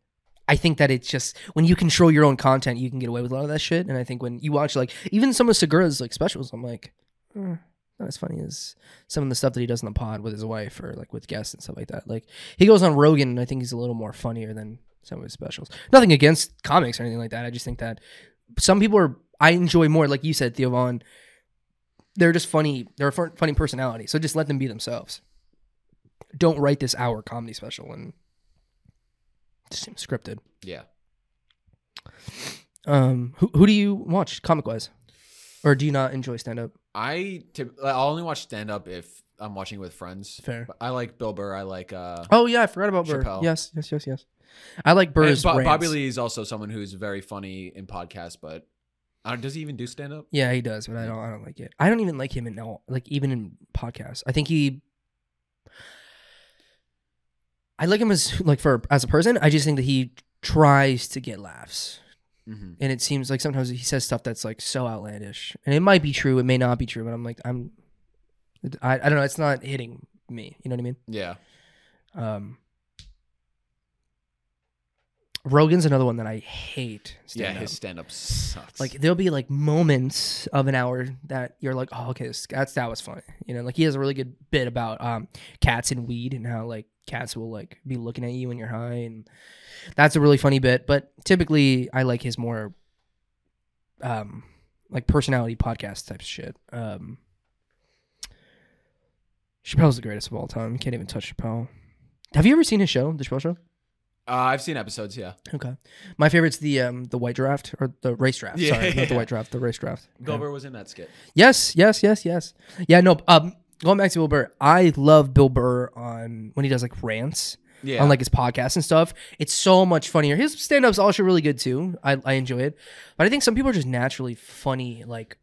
I think that it's just when you control your own content, you can get away with a lot of that shit. And I think when you watch like even some of Segura's like specials, I'm like, eh, not as funny as some of the stuff that he does in the pod with his wife or like with guests and stuff like that. Like he goes on Rogan, and I think he's a little more funnier than some of his specials. Nothing against comics or anything like that. I just think that some people are. I enjoy more, like you said, Theo Von. They're just funny. They're a funny personality. So just let them be themselves. Don't write this hour comedy special and just seems scripted. Yeah. Um, who who do you watch comic wise, or do you not enjoy stand up? I typ- I'll only watch stand up if I'm watching with friends. Fair. But I like Bill Burr. I like uh Oh yeah, I forgot about Burr. Chappelle. Yes, yes, yes, yes. I like and Burr's. Bo- rants. Bobby Lee is also someone who's very funny in podcasts, but uh, does he even do stand up? Yeah, he does, but I don't. I don't like it. I don't even like him in no, like even in podcasts. I think he. I like him as like for as a person. I just think that he tries to get laughs, Mm-hmm. and it seems like sometimes he says stuff that's like so outlandish, and it might be true, it may not be true, but I'm like I'm, I, I don't know. It's not hitting me. You know what I mean? Yeah. Um, Rogan's another one that I hate. Yeah, stand-up. his stand up sucks. like there'll be like moments of an hour that you're like, oh, okay, this, that's that was funny. You know, like he has a really good bit about um cats and weed and how like cats will like be looking at you when you're high, and that's a really funny bit. But typically, I like his more um like personality podcast type of shit. Um, Chappelle's the greatest of all time. You can't even touch Chappelle. Have you ever seen his show, the Chappelle Show? uh, I've seen episodes, yeah. Okay, my favorite's the um the white draft or the race draft. Yeah, Sorry, not the white draft, the race draft. Okay. Was in that skit. Yes, yes, yes, yes. Yeah, no. Um, going back to Bill Burr, I love Bill Burr on when he does like rants Yeah. on like his podcast and stuff. It's so much funnier. His stand up's also really good too. I I enjoy it, but I think some people are just naturally funny. Like,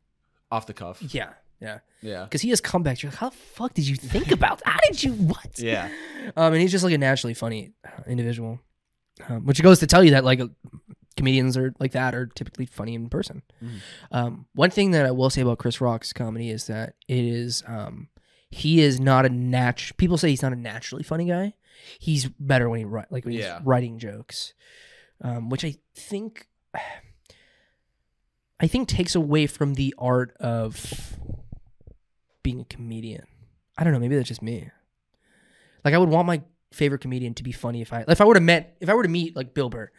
off the cuff. yeah, yeah, Yeah. because he has comebacks. You're like, how the fuck did you think about? How did you what? Yeah. Um, and he's just like a naturally funny uh, individual, um, which goes to tell you that like comedians are like that are typically funny in person. Mhm. Um, one thing that I will say about Chris Rock's comedy is that it is um, he is not a nat. People say he's not a naturally funny guy. He's better when he write like when Yeah. he's writing jokes, um, which I think I think takes away from the art of being a comedian. I don't know. Maybe that's just me. Like I would want my favorite comedian to be funny if I if I were to met if I were to meet like Bill Burr.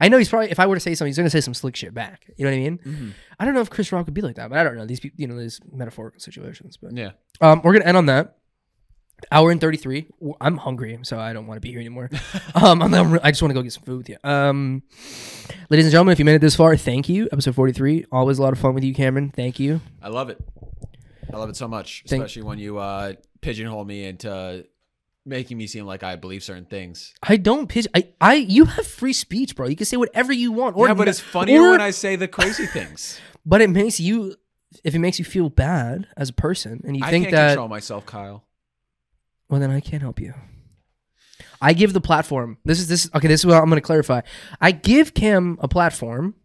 I know he's probably if I were to say something, he's gonna say some slick shit back. You know what I mean? Mm-hmm. I don't know if Chris Rock would be like that, but I don't know these people. You know these metaphorical situations. But Yeah. um, we're gonna end on that. Hour and thirty three. I'm hungry, so I don't want to be here anymore. um, I'm, I'm, I just want to go get some food with you. Um, ladies and gentlemen, if you made it this far, thank you. Episode forty three. Always a lot of fun with you, Cameron. Thank you. I love it. I love it so much, Thank- especially when you uh, pigeonhole me into making me seem like I believe certain things. I don't pitch. I, I, you have free speech, bro. You can say whatever you want. Or yeah, but it's funnier or- when I say the crazy things. But it makes you, if it makes you feel bad as a person, and you I think can't that, control myself, Kyle. well, then I can't help you. I give the platform. This is this. Okay, this is what I'm going to clarify. I give Cam a platform,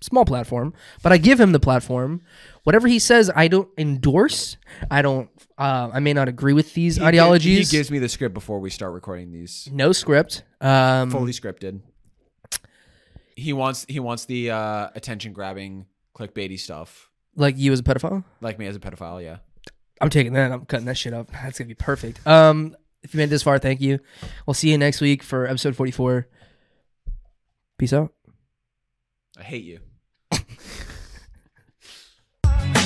small platform, but I give him the platform. Whatever he says, I don't endorse. I don't. Uh, I may not agree with these He gi- ideologies. He gives me the script before we start recording these. no script. Um, Fully scripted. He wants he wants the uh, attention grabbing clickbaity stuff. like you as a pedophile. Like me as a pedophile, yeah. I'm taking that. I'm cutting that shit up. That's gonna be perfect. Um, if you made it this far, thank you. We'll see you next week for episode 44. Peace out. I hate you. of this beautiful land. But you are in